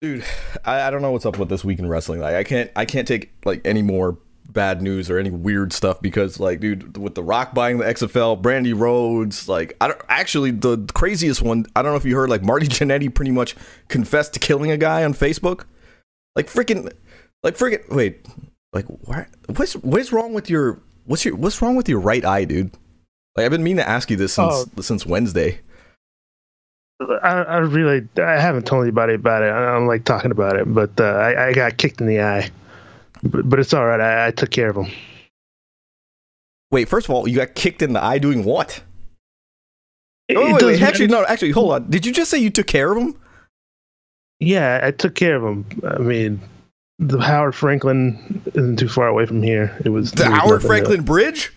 Dude, I, I don't know what's up with this week in wrestling. Like, I can't, I can't take like any more bad news or any weird stuff because, like, dude, with the Rock buying the XFL, Brandi Rhodes, like, I don't actually the craziest one. I don't know if you heard, like, Marty Jannetty pretty much confessed to killing a guy on Facebook. Like, freaking, like, freaking, wait, like, what? What's what's wrong with your what's your what's wrong with your right eye, dude? Like, I've been meaning to ask you this since Oh. since Wednesday. I, I really, I haven't told anybody about it. I don't like talking about it, but uh, I, I got kicked in the eye. But, but it's all right. I, I took care of him. Wait, first of all, you got kicked in the eye doing what? It- Oh, wait, wait, actually, no, actually, hold on. Did you just say you took care of him? Yeah, I took care of him. I mean, the Howard Franklin isn't too far away from here. It was The was Howard Franklin Bridge?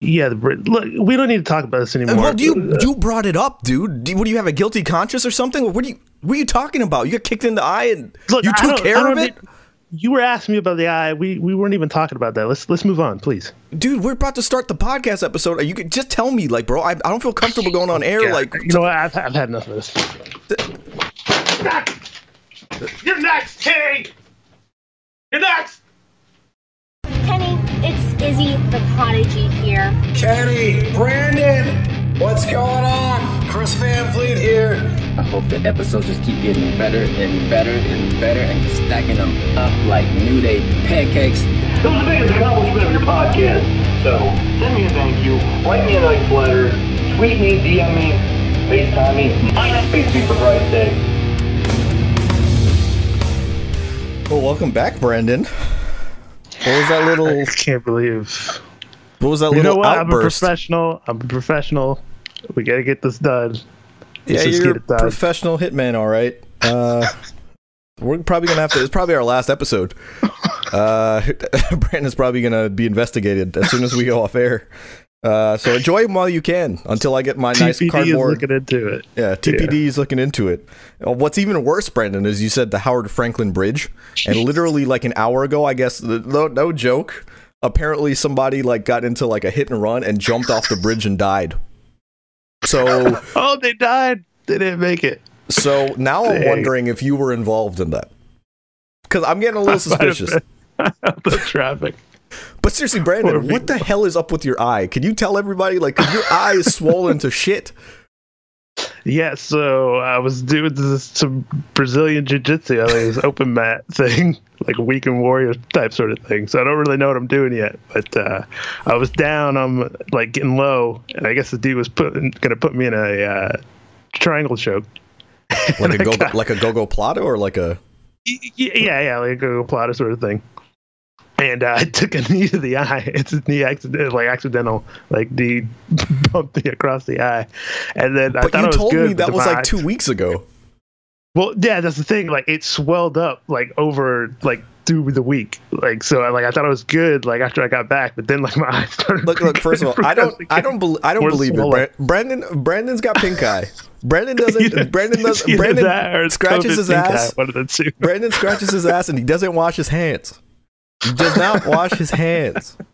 Yeah, the Brit. Look, we don't need to talk about this uh, anymore. Well, you uh, you brought it up, dude. Do, what do you have a guilty conscience or something? What do you what are you talking about? You got kicked in the eye and Look, you took care of it, need- You were asking me about the eye. We we weren't even talking about that. Let's let's move on, please. dude. We're about to start the podcast episode. You could just tell me, like, bro. I, I don't feel comfortable going on air. Yeah, Like, you know what? I've, I've had enough of this. You're next, Kenny. You're next. Kenny, it's Izzy the Prodigy here. Kenny, Brandon, what's going on? Chris Van Vliet here. I hope the episodes just keep getting better and better and better and stacking them up like New Day pancakes. It was the biggest accomplishment of your podcast. So send me a thank you, write me a nice letter, tweet me, DM me, FaceTime me, MySpace me for Christ's sake. well, welcome back, Brandon. What was that little? I can't believe. What was that You little know what? I'm a professional. I'm a professional. We gotta get this done. Yeah, Let's just you're get a professional hitman, all right. Uh, we're probably gonna have to. It's probably our last episode. Uh, Brandon's probably gonna be investigated as soon as we go off air. Uh, so enjoy him while you can until I get my nice TPD is cardboard. looking into it. yeah, TPD is looking into it. Uh, What's even worse, Brandon, is you said the Howard Franklin Bridge, and literally like an hour ago, I guess, no, no joke. Apparently, somebody like got into like a hit and run and jumped off the bridge and died. So. Oh, they died. They didn't make it. So now I'm wondering if you were involved in that. Because I'm getting a little suspicious. the traffic. But seriously, Brandon, what the hell is up with your eye? Can you tell everybody? Like, your eye is swollen to shit. Yeah, so I was doing this some Brazilian jiu-jitsu, I think it was open mat thing, like a weekend warrior type sort of thing. So I don't really know what I'm doing yet, but uh, I was down, I'm like getting low, and I guess the dude was putting gonna put me in a uh, triangle choke. Like a I go, got- like a gogoplata or like a yeah, yeah, like a gogoplata sort of thing. And uh, I took a knee to the eye. It's a knee accident, like accidental, like knee bumped me across the eye. And then I But thought you it was told good, me that was like two weeks ago. Well, yeah, that's the thing. Like it swelled up like over like through the week. Like so, I, like I thought it was good. Like after I got back, but then like my eyes started. Look, look. First of all, I don't, I don't, bel I don't believe it. swollen. Bra- Brandon, Brandon's got pink eye. Brandon doesn't. Brandon does. Brandon that or it's scratches his ass. eye, One of the two. Brandon scratches his ass and he doesn't wash his hands. He does not wash his hands.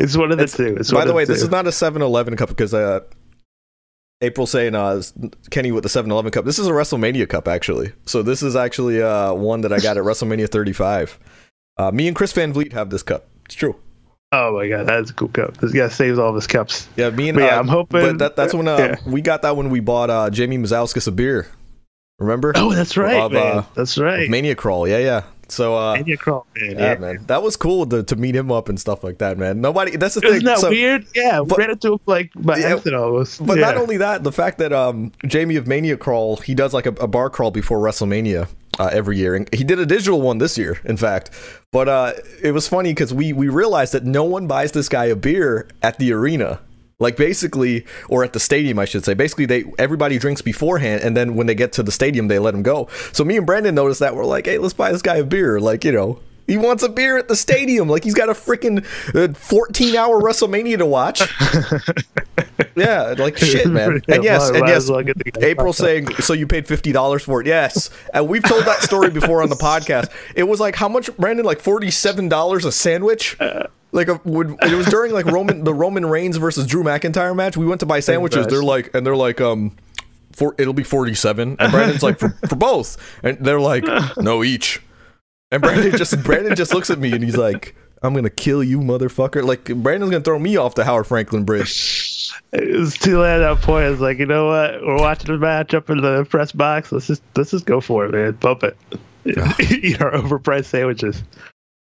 It's one of the It's- two. It's By the way, this two. is not a 7-Eleven cup because uh, April saying uh, Kenny with the 7-Eleven cup. This is a WrestleMania cup actually. So this is actually uh, one that I got at WrestleMania 35. Uh, me and Chris Van Vliet have this cup. It's true. Oh my god, that's a cool cup. This guy saves all of his cups. Yeah, me and But yeah, uh, I'm hoping- But that, that's when uh, yeah. we got that when we bought uh, Jamie Mazowskis a beer. Remember? Oh, that's right, Of, man. uh, that's right. Mania Crawl. Yeah, yeah. So uh, And you crawl, man. yeah, Yeah, man, that was cool to, to meet him up and stuff like that, man. Nobody. That's the thing. Isn't that so- weird? Yeah, but- ran into like by Yeah, accident almost. But yeah. not only that, the fact that um, Jamie of Mania Crawl, he does like a, a bar crawl before WrestleMania uh, every year, and he did a digital one this year, in fact. But uh, it was funny because we we realized that no one buys this guy a beer at the arena. Like basically, or at the stadium, I should say. Basically, they everybody drinks beforehand, and then when they get to the stadium, they let him go. So me and Brandon noticed that we're like, hey, let's buy this guy a beer. Like you know, he wants a beer at the stadium. Like he's got a freaking uh, 14 hour WrestleMania to watch. yeah, like shit, man. And yes, and yes, as well get the guy April saying, so you paid fifty dollars for it? Yes, and we've told that story before on the podcast. It was like how much, Brandon? Like forty-seven dollars a sandwich. Like a, would, it was during like Roman the Roman Reigns versus Drew McIntyre match. We went to buy sandwiches. They're like, and they're like, um, for it'll be 47 and brandon's like for, for both and they're like no each and brandon just brandon just looks at me and he's like i'm gonna kill you motherfucker like brandon's gonna throw me off the howard franklin bridge It was too late at that point. I was like, you know what? We're watching the match up in the press box. Let's just let's just go for it, man. Bump it. Eat our overpriced sandwiches.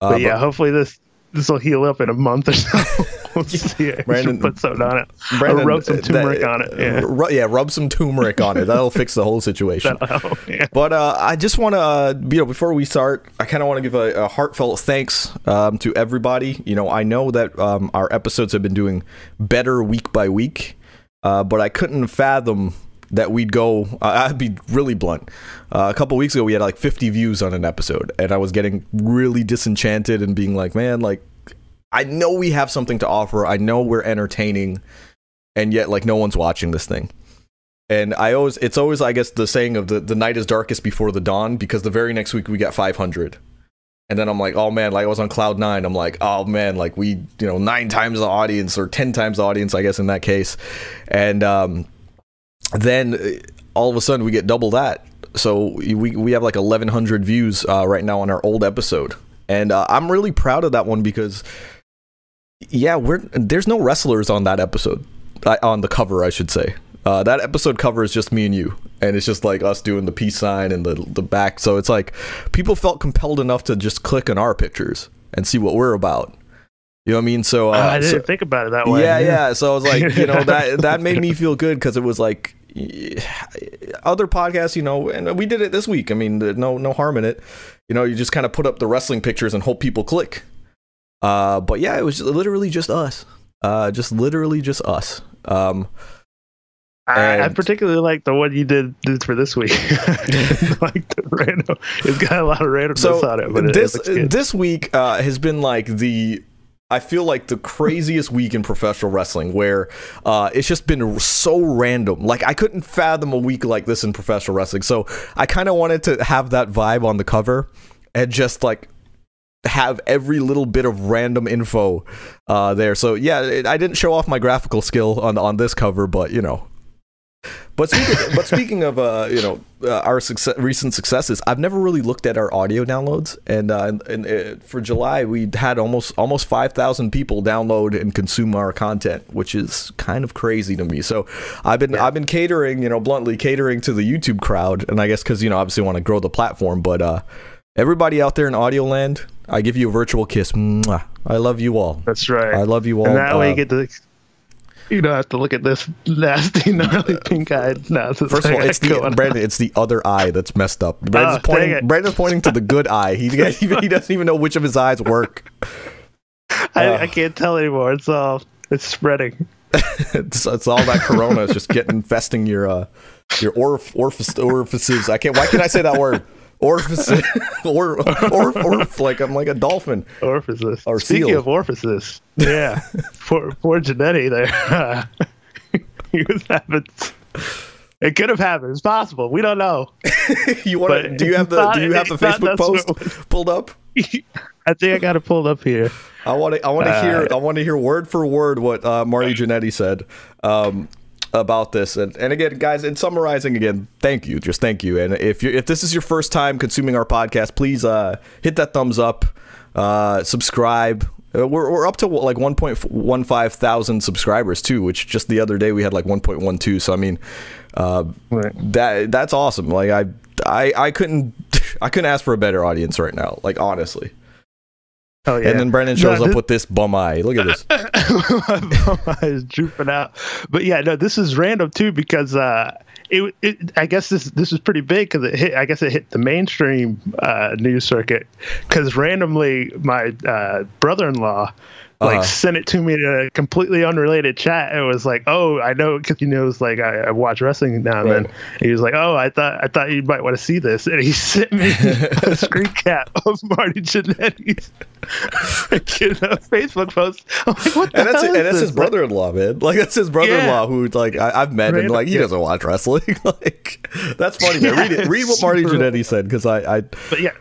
Uh, but yeah, hopefully this this will heal up in a month or so. we'll see. I Brandon- put something on it. Brandon, or rub some uh, turmeric that- on it. Yeah. ru- yeah rub some turmeric on it that'll fix the whole situation help. Yeah. But uh, I just want to, uh, you know, before we start, I kind of want to give a, a heartfelt thanks um, to everybody. You know, I know that um, our episodes have been doing better week by week, uh, but I couldn't fathom that we'd go. Uh, I'd be really blunt. Uh, a couple weeks ago, we had like 50 views on an episode, and I was getting really disenchanted and being like, man, like, I know we have something to offer. I know we're entertaining, and yet, like, no one's watching this thing. And I always, it's always, I guess, the saying of the, the night is darkest before the dawn, because the very next week we got 500. And then I'm like, oh man, like I was on cloud nine. I'm like, oh man, like we, you know, nine times the audience or 10 times the audience, I guess, in that case. And um, then uh, all of a sudden we get double that. So we, we have like 1,100 views uh, right now on our old episode. And uh, I'm really proud of that one because, yeah, we're there's no wrestlers on that episode, on the cover, I should say. Uh, that episode cover is just me and you, and it's just like us doing the peace sign and the the back. So it's like people felt compelled enough to just click on our pictures and see what we're about. You know what I mean? So uh, I didn't so- think about it that way. yeah, yeah. So I was like, you know, that that made me feel good because it was like other podcasts, you know, and we did it this week. I mean, no no harm in it. You know, you just kind of put up the wrestling pictures and hope people click. Uh, but yeah, it was literally just us. Uh, just literally just us. Um, I, I particularly like the one you did, did for this week. like the random, it's got a lot of randomness so on it, but this it this week uh, has been like the I feel like the craziest week in professional wrestling where uh, it's just been so random. Like I couldn't fathom a week like this in professional wrestling. So I kind of wanted to have that vibe on the cover and just like have every little bit of random info uh, there. So yeah, it, I didn't show off my graphical skill on on this cover, but you know. But speaking, but speaking of uh, you know uh, our success, recent successes, I've never really looked at our audio downloads, and uh, and, and uh, for July we had almost almost five thousand people download and consume our content, which is kind of crazy to me. So I've been I've been catering, you know, bluntly catering to the YouTube crowd, and I guess because you know obviously want to grow the platform, but uh, everybody out there in audio land, I give you a virtual kiss. Mwah. I love you all. That's right. I love you all. and that way Uh, you get to. You don't have to look at this nasty, gnarly uh, pink-eyed nonsense. First of all, it's the. Brandon. It's the other eye that's messed up. Ah, Brandon's Oh, pointing. Brandon's pointing to the good eye. He he doesn't even know which of his eyes work. I, I ah. can't tell anymore. It's all it's spreading. It's, it's all that corona is just getting infesting your uh your orif- orifice orifices. I can't. Why can't I say that word? Orifices. or or or like I'm like a dolphin. Orifices. Or Speaking seal. of orifices, yeah, poor poor Jannetty there. he was having. It could have happened. It's possible. We don't know. You want? to Do you have the not- Do you have the Facebook post pulled up? I think I got it pulled up here. I want to. I want to Uh, hear. I want to hear word for word what uh, Marty Jannetty said um, about this. And, and again, guys, in summarizing again, thank you, just thank you. And if you if this is your first time consuming our podcast, please uh, hit that thumbs up, uh, subscribe. Uh, we're, we're up to like 1.15 thousand subscribers too, which just the other day we had like 1.12. So I mean, uh, Right. that that's awesome. Like I I I couldn't I couldn't ask for a better audience right now. Like honestly. Oh yeah. And then Brendan shows No, up with this bum eye. Look at this. my bum eye is drooping out. But yeah, no, this is random too because uh, it, it I guess this this is pretty big because it hit. I guess it hit the mainstream uh, news circuit because randomly my uh, brother-in-law. Like Uh-huh. sent it to me in a completely unrelated chat. It was like, "Oh, I know," because he knows like I, I watch wrestling now and Right. then. He was like, "Oh, I thought I thought you might want to see this," and he sent me a screen cap of Marty Jannetty's you know, Facebook post. I'm like, what the And that's hell and that's his brother-in-law, man. Like that's his brother-in-law who like I, I've met and like he yeah. doesn't watch wrestling. like that's funny, man. Read it. Read what Marty Jannetty said because I, I But yeah,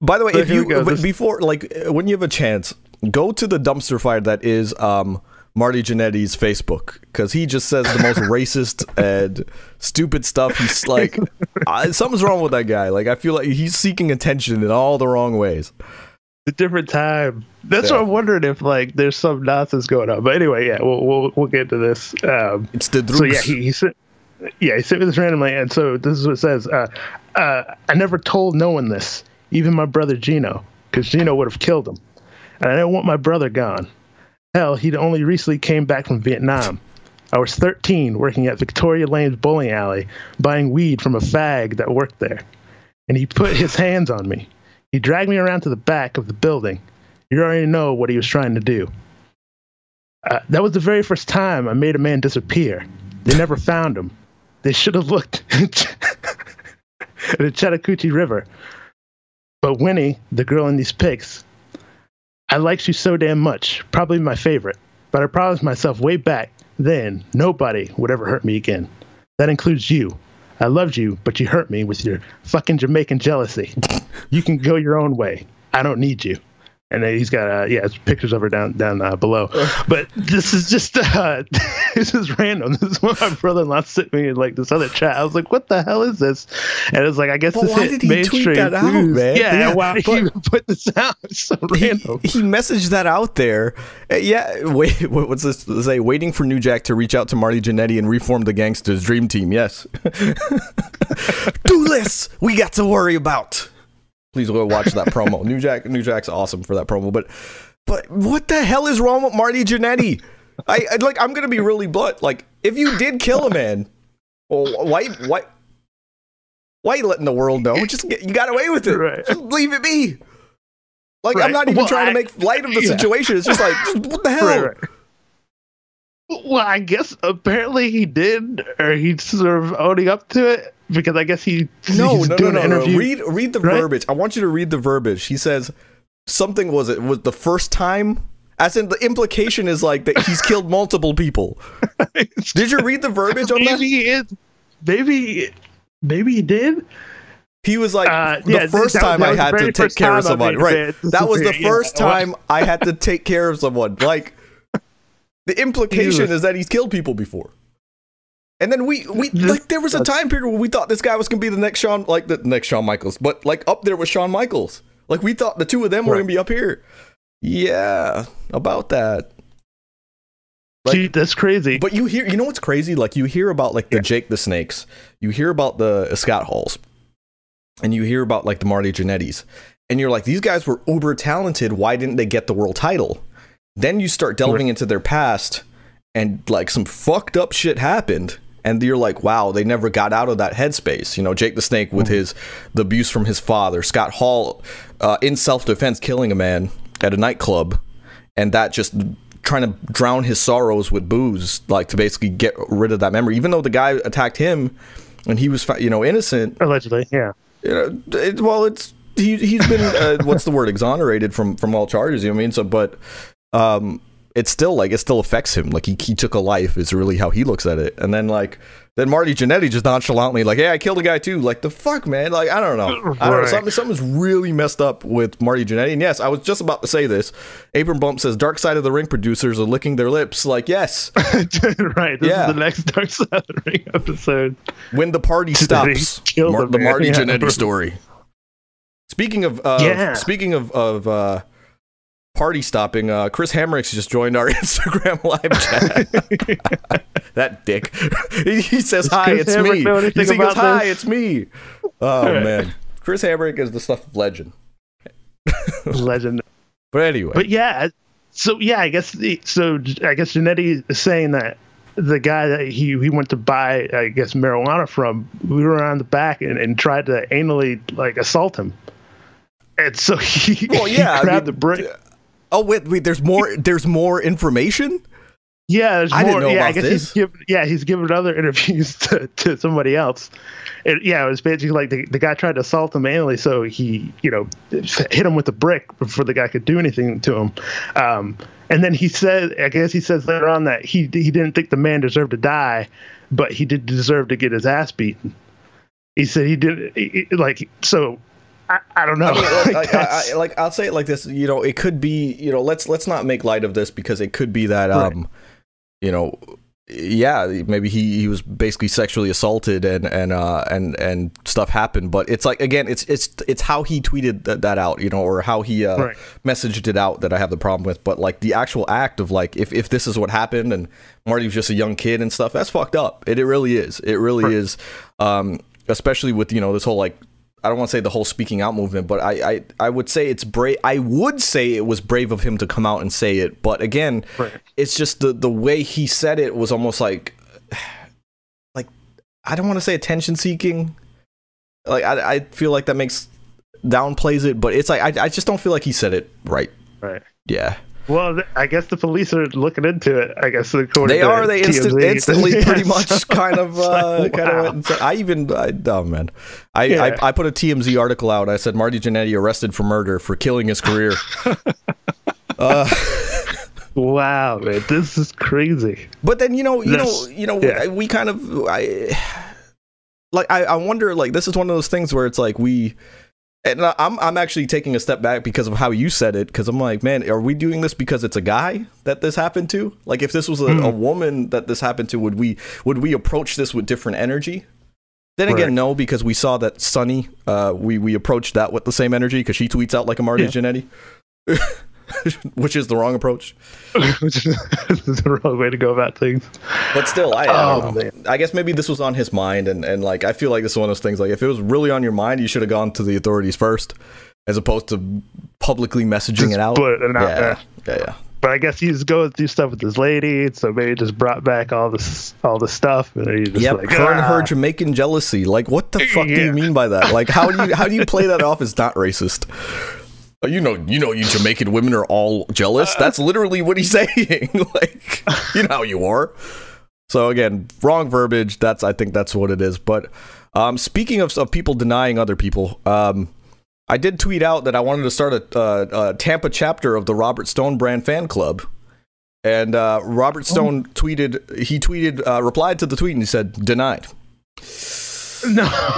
By the way, So if you before like uh, when you have a chance, go to the dumpster fire that is um Marty Jannetty's Facebook because he just says the most racist and stupid stuff. He's like, I, something's wrong with that guy. Like, I feel like he's seeking attention in all the wrong ways. a different time. That's Yeah. what I'm wondering if like there's some nonsense going on. But anyway, yeah, we'll we'll, we'll get to this. Um, It's the so yeah, he, he sent yeah he sent me this randomly, and so this is what it says. Uh, uh, I never told no one this, even my brother Gino, because Gino would have killed him, and I didn't want my brother gone. Hell, he'd only recently came back from Vietnam. I was 13, working at Victoria Lane's bowling alley, buying weed from a fag that worked there, and he put his hands on me. He dragged me around to the back of the building. You already know what he was trying to do. Uh, that was the very first time I made a man disappear. They never found him. They should have looked at the Chattahoochee River. But Winnie, the girl in these pics, I liked you so damn much. Probably my favorite. But I promised myself way back then nobody would ever hurt me again. That includes you. I loved you, but you hurt me with your fucking Jamaican jealousy. You can go your own way. I don't need you. And he's got uh, yeah, it's pictures of her down down uh, below. But this is just uh, this is random. This is what my brother-in-law sent me in like this other chat. I was like, what the hell is this? And it's like, I guess But this why hit did he tweet mainstream that out, news. man? Yeah, Yeah, why did he even put this out? It's so he, random. he messaged that out there. Uh, yeah, wait, what's this say? Waiting for New Jack to reach out to Marty Jannetty and reform the Gangsters Dream Team. Yes. Do this. we got to worry about. Please go watch that promo. New Jack, New Jack's awesome for that promo. But, but what the hell is wrong with Marty Jannetty? I, I like. I'm gonna be really blunt. Like, if you did kill a man, well, why, why, why you letting the world know? Just get, you got away with it. Right. Just leave it be. Like I'm not even Well, trying to make light of the yeah. situation. It's just like just, what the hell? Right, right. Well, I guess apparently he did, or he's sort of owning up to it because I guess he No, he's no, no, no, no. Read read the right? verbiage. I want you to read the verbiage. He says something was it was the first time. As in, the implication is like that he's killed multiple people. Did you read the verbiage on maybe that? he is. Maybe, maybe he did. He was like, Uh, the yeah, first that- time that I had to take care of someone. Right. That was the first time I had to take care of someone. Like, the implication is that he's killed people before. And then we, we like, there was a time period where we thought this guy was going to be the next Shawn, like the next Shawn Michaels, but like up there with Shawn Michaels. Like, we thought the two of them were going to be up here. Yeah, about that. Like- Gee, that's crazy. But you hear, you know what's crazy? Like you hear about like the Jake the Snakes, you hear about the Scott Halls, and you hear about like the Marty Jannetty's, and you're like, these guys were uber talented. Why didn't they get the world title? Then you start delving into their past, and like some fucked up shit happened. And you're like, wow, they never got out of that headspace. You know, Jake the Snake with his the abuse from his father, Scott Hall uh, in self defense killing a man at a nightclub, and that just trying to drown his sorrows with booze, like to basically get rid of that memory. Even though the guy attacked him and he was, you know, innocent. Allegedly, yeah. You know, it, well, it's he he's been uh, what's the word exonerated from from all charges. You know what I mean? So, but um, it's still like it still affects him. Like he he took a life is really how he looks at it. And then like then Marty Jannetty just nonchalantly like, hey, I killed a guy too. Like the fuck, man. Like I don't know. I don't know. Something something's really messed up with Marty Jannetty. And yes, I was just about to say this. Abram Bump says Dark Side of the Ring producers are licking their lips. Like yes, right. This Yeah. is the next Dark Side of the Ring episode. when the party stops, Mar- the. Marty Yeah. Jannetty story. Speaking of uh, Yeah. speaking of of uh, party stopping, uh, Chris Hamricks just joined our Instagram live chat. that dick. he, he says hi, Chris it's Hamrick me. He, goes about hi, it's me. Oh man, Chris Hamrick is the stuff of legend. Legend. But anyway, But yeah, so yeah, I guess the, so. I guess Jannetty is saying that the guy that he he went to buy, I guess marijuana from, we were around the back and, and tried to anally like assault him. And so he, well, he yeah, I grabbed mean, the brick. Oh wait, wait. There's more. There's more information. Yeah, there's I more. didn't know yeah, I guess this. he's given. Yeah, he's given other interviews to, to somebody else. It, yeah, it was basically like the, the guy tried to assault him manually, so he, you know, hit him with a brick before the guy could do anything to him. Um, and then he said, I guess he says later on that he he didn't think the man deserved to die, but he did deserve to get his ass beaten. He said he did like so. I, I don't know. I mean, like, I, I, that's- I- like I'll say it like this. You know, it could be. You know, let's let's not make light of this because it could be that um, you know, yeah, maybe he, he was basically sexually assaulted and and uh and and stuff happened, but it's like again, it's it's it's how he tweeted that, that out, you know, or how he uh, Right. messaged it out that I have the problem with. But like the actual act of like if if this is what happened and Marty was just a young kid and stuff, that's fucked up. It it really is. It really Right. is. Um, especially with you know this whole like I don't want to say the whole speaking out movement, but I I, I would say it's brave. I would say it was brave of him to come out and say it, but again, Right. it's just the the way he said it was almost like like I don't want to say attention seeking. Like I I feel like that makes downplays it, but it's like I I just don't feel like he said it right. Right. Yeah, Well, I guess the police are looking into it. I guess according they are. They instant, TMZ. instantly pretty much So- kind of uh, kind of wow. went and said, I even I, oh man, I, Yeah. I I put a TMZ article out. I said Marty Jannetty arrested for murder for killing his career. uh, Wow, man, this is crazy. But then you know, you know, you know, yeah. we kind of, I like, I, I wonder, like, this is one of those things where it's like we, and I'm, I'm actually taking a step back because of how you said it, because I'm like, man, are we doing this because it's a guy that this happened to? Like, if this was a, Hmm. a woman that this happened to, would we, would we approach this with different energy? Then again, no, because we saw that Sunny, uh, we we approached that with the same energy because she tweets out like a Marty Yeah. Jannetty, which is the wrong approach. Which is the wrong way to go about things. But still, I, I Oh, don't. I guess maybe this was on his mind, and, and like I feel like this is one of those things. Like if it was really on your mind, you should have gone to the authorities first, as opposed to publicly messaging Just it out. put it out yeah, there. yeah, yeah. But I guess he's going through stuff with his lady, so maybe just brought back all this all the stuff. And he's just Yep, like, her and her "Ah." Jamaican jealousy. Like, what the fuck do you mean by that? Like, how do you how do you play that off as not racist? Oh, You know, you know, you Jamaican women are all jealous. That's literally what he's saying. like, you know how you are. So again, wrong verbiage. That's I think that's what it is. But um, speaking of, of people denying other people, um, I did tweet out that I wanted to start a, uh, a Tampa chapter of the Robert Stone brand fan club. And uh, Robert Stone tweeted, he tweeted, uh, replied to the tweet and he said, denied. No,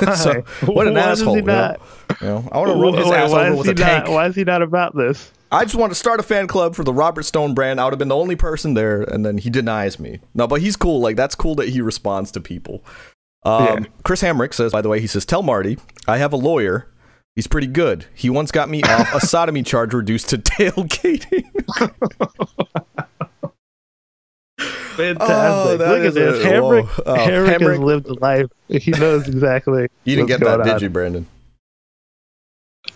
why? So, what an Why asshole. You know? not? You know, I want to run his Wait, ass why over is with he a tank. not? Why is he not about this? I just want to start a fan club for the Robert Stone brand. I would have been the only person there, and then he denies me. No, but he's cool. Like that's cool that he responds to people. Um, Yeah. Chris Hamrick says, by the way, he says, "Tell Marty I have a lawyer. He's pretty good. He once got me off a sodomy charge reduced to tailgating." Fantastic. Oh, Look at this. a- Hamrick. Oh, Hamrick, has lived a life. He knows exactly. you didn't what's get that, going did you, Brandon?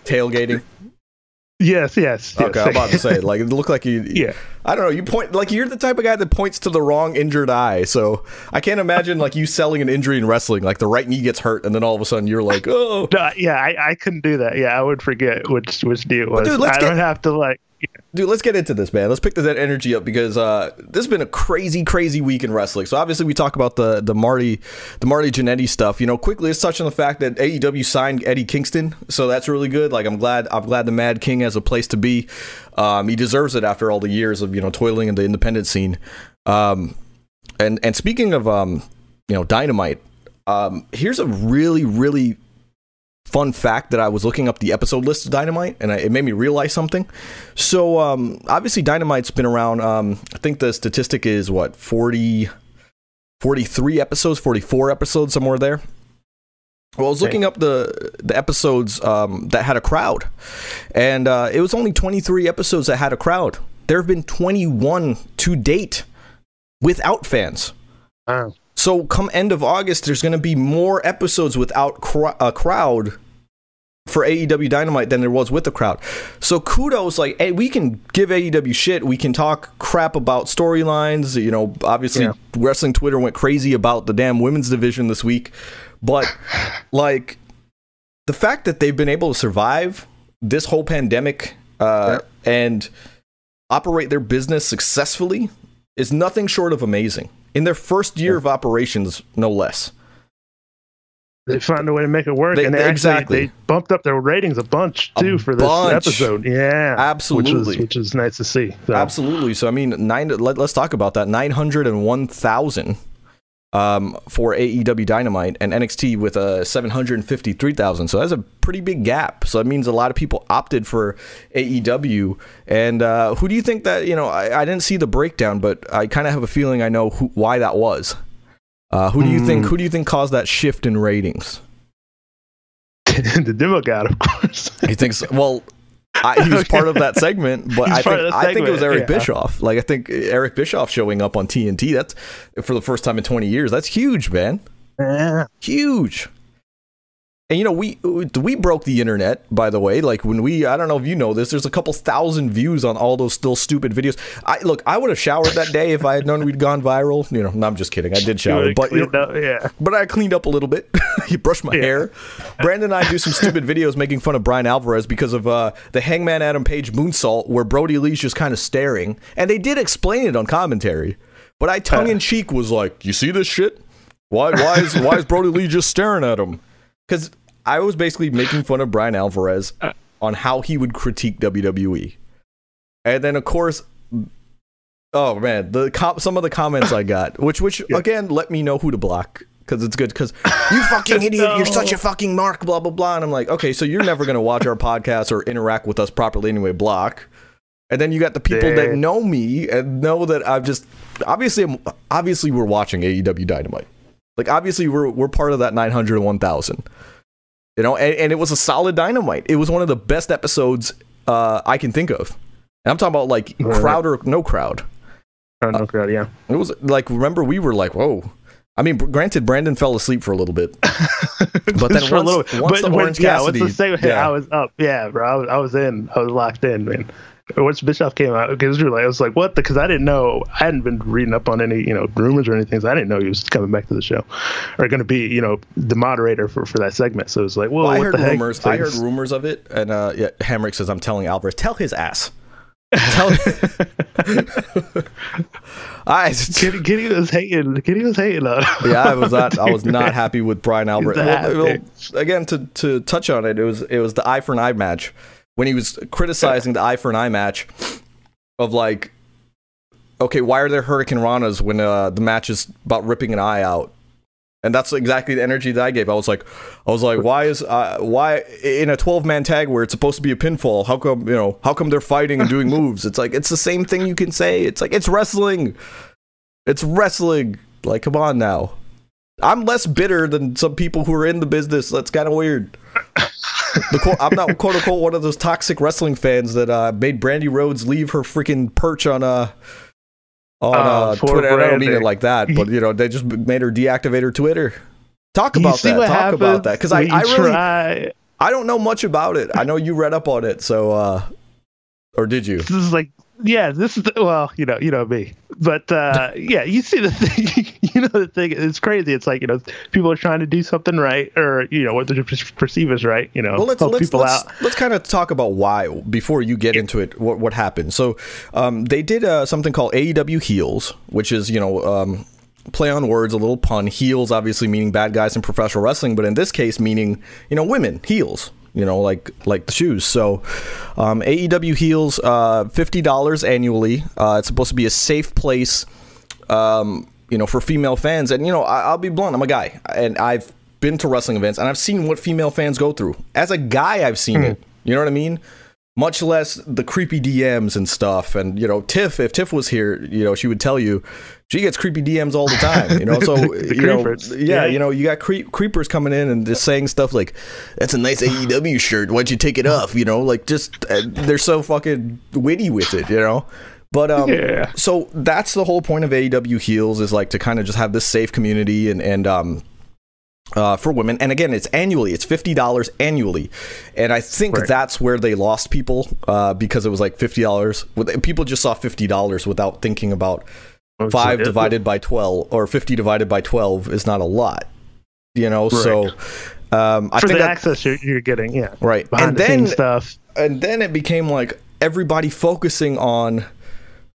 Tailgating. Yes, yes. yes. Okay, I'm about to say, like, it looked like you. Yeah. I don't know. You point like you're the type of guy that points to the wrong injured eye. So I can't imagine like you selling an injury in wrestling. Like the right knee gets hurt, and then all of a sudden you're like, oh, No, yeah, I, I couldn't do that. Yeah, I would forget which which knee it was. dude, let's I get- don't have to like. Dude. Let's get into this, man. Let's pick that energy up because uh, this has been a crazy, crazy week in wrestling. So obviously we talk about the the Marty, the Marty Jannetty stuff. You know, quickly let's touch on the fact that AEW signed Eddie Kingston. So that's really good. Like I'm glad I'm glad the Mad King has a place to be. Um, he deserves it after all the years of you know toiling in the independent scene. Um, and and speaking of um, you know dynamite, um, here's a really really fun fact that I was looking up the episode list of Dynamite, and I, it made me realize something. So um, obviously Dynamite's been around. Um, I think the statistic is what 40, 43 episodes, forty four episodes, somewhere there. Well, I was looking up the the episodes um, that had a crowd, and uh, it was only 23 episodes that had a crowd. There have been 21 to date without fans. Wow. So come end of August, there's going to be more episodes without cr- a crowd for AEW Dynamite than there was with the crowd. So kudos, like, hey, we can give AEW shit. We can talk crap about storylines. You know, obviously, Yeah. wrestling Twitter went crazy about the damn women's division this week, but like the fact that they've been able to survive this whole pandemic uh, and operate their business successfully is nothing short of amazing. In their first year of operations, no less. They found a way to make it work, They- and they they- actually exactly. they bumped up their ratings a bunch A too for this bunch. episode. Yeah, Absolutely. which is, which is nice to see. So, Absolutely. So I mean, nine. Let, us talk about that. Nine hundred and one thousand um, for AEW Dynamite and NXT with a 753,000. So that's a pretty big gap. So that means a lot of people opted for AEW. And uh, who do you think that, you know, I, I didn't see the breakdown, but I kind of have a feeling I know who, why that was. Uh, who do you think? Hmm. Who do you think caused that shift in ratings? the demo god, of course. He thinks. Well, I, he was part of that segment, but I think of I think it was Eric yeah. Bischoff. Like I think Eric Bischoff showing up on TNT. That's for the first time in 20 years. That's huge, man. Yeah. Huge. And you know, we we broke the internet, by the way. Like when we, I don't know if you know this. There's a couple thousand views on all those still stupid videos. I look, I would have showered that day if I had known we'd gone viral. You know, no, I'm just kidding. I did shower, but you know, yeah. but I cleaned up a little bit. you brushed my Yeah. hair. Brandon and I do some stupid videos making fun of Brian Alvarez because of uh, the Hangman Adam Page moonsault, where Brodie Lee's just kind of staring, and they did explain it on commentary. But I tongue in cheek was like, "You see this shit? Why? Why is why is Brodie Lee just staring at him?" Because I was basically making fun of Brian Alvarez on how he would critique WWE, and then of course. Oh man, the com- some of the comments I got, which which again let me know who to block because it's good. Because you fucking idiot, you're such a fucking mark, blah blah blah. And I'm like, okay, so you're never gonna watch our podcast or interact with us properly anyway. Block. And then you got the people that know me and know that I've just obviously I'm, obviously we're watching AEW Dynamite. Like obviously we're we're part of that 900 and 1000. You know, and, and it was a solid Dynamite. It was one of the best episodes uh, I can think of. And I'm talking about like Right. crowd or no crowd. Oh, no crowd, yeah. It was like remember we were like whoa. I mean, granted, Brandon fell asleep for a little bit, but then once, once but the when- Orange yeah, Cassidy, once the segment yeah. I was up. Yeah, bro. I was, I was in. I was locked in, man. Once Bischoff came out, because we like, I was like, what? Because I didn't know. I hadn't been reading up on any, you know, rumors or anything. So I didn't know he was coming back to the show, or going to be, you know, the moderator for, for that segment. So it was like, well, Well, I what heard the heck? rumors. I heard rumors of it, and uh, yeah, Hamrick says I'm telling Alvarez, tell his ass. Tell. I Kitty, Kitty was hating. Kitty was hating on. yeah, I was not. I was not happy with Brian Albert. Well, well, again, to to touch on it, it was it was the eye for an eye match when he was criticizing the eye for an eye match of like, okay, why are there Hurricane Ranas when uh, the match is about ripping an eye out? And that's exactly the energy that I gave. I was like, I was like, why is uh, why in a twelve man tag where it's supposed to be a pinfall? How come you know? How come they're fighting and doing moves? It's like it's the same thing you can say. It's like it's wrestling. It's wrestling. Like, come on now. I'm less bitter than some people who are in the business. That's kind of weird. The quote, I'm not quote unquote one of those toxic wrestling fans that uh, made Brandi Rhodes leave her freaking perch on uh on uh, poor Twitter. I don't mean it like that, but you know they just made her deactivate her Twitter. Talk about that. Talk about that because I, I really try- I don't know much about it. I know you read up on it, so uh, or did you? this is like yeah this is the, well you know you know me but uh yeah you see the thing you know the thing it's crazy it's like you know people are trying to do something right or you know what they perceive as right you know Well, let's help let's people let's, out let's kind of talk about why before you get into it. What what happened? So, um, they did uh, something called AEW Heels, which is you know um, play on words, a little pun. Heels, obviously meaning bad guys in professional wrestling, but in this case, meaning you know women heels. You know, like like the shoes. So, um, AEW Heels, uh, fifty dollars annually. Uh, it's supposed to be a safe place um, you know, for female fans. And you know, I, I'll be blunt. I'm a guy, and I've been to wrestling events, and I've seen what female fans go through. As a guy, I've seen it. You know what I mean? Much less the creepy DMs and stuff. And you know, Tiff, if Tiff was here, you know, she would tell you she gets creepy DMs all the time. You know, so you know, yeah, Yeah. you know, you got creep, creepers coming in and just saying stuff like, "That's a nice AEW shirt. Why'd you take it off?" You know, like just uh, they're so fucking witty with it. You know. But um, Yeah. so that's the whole point of AEW Heels is like to kind of just have this safe community and and um uh, for women. And again, it's annually. It's fifty dollars annually, and I think Right. that's where they lost people uh, because it was like fifty dollars. People just saw fifty dollars without thinking about five It- divided by twelve or fifty divided by twelve is not a lot. You know, so um, I for think the that, access you're, you're getting yeah right. and the then stuff and then it became like everybody focusing on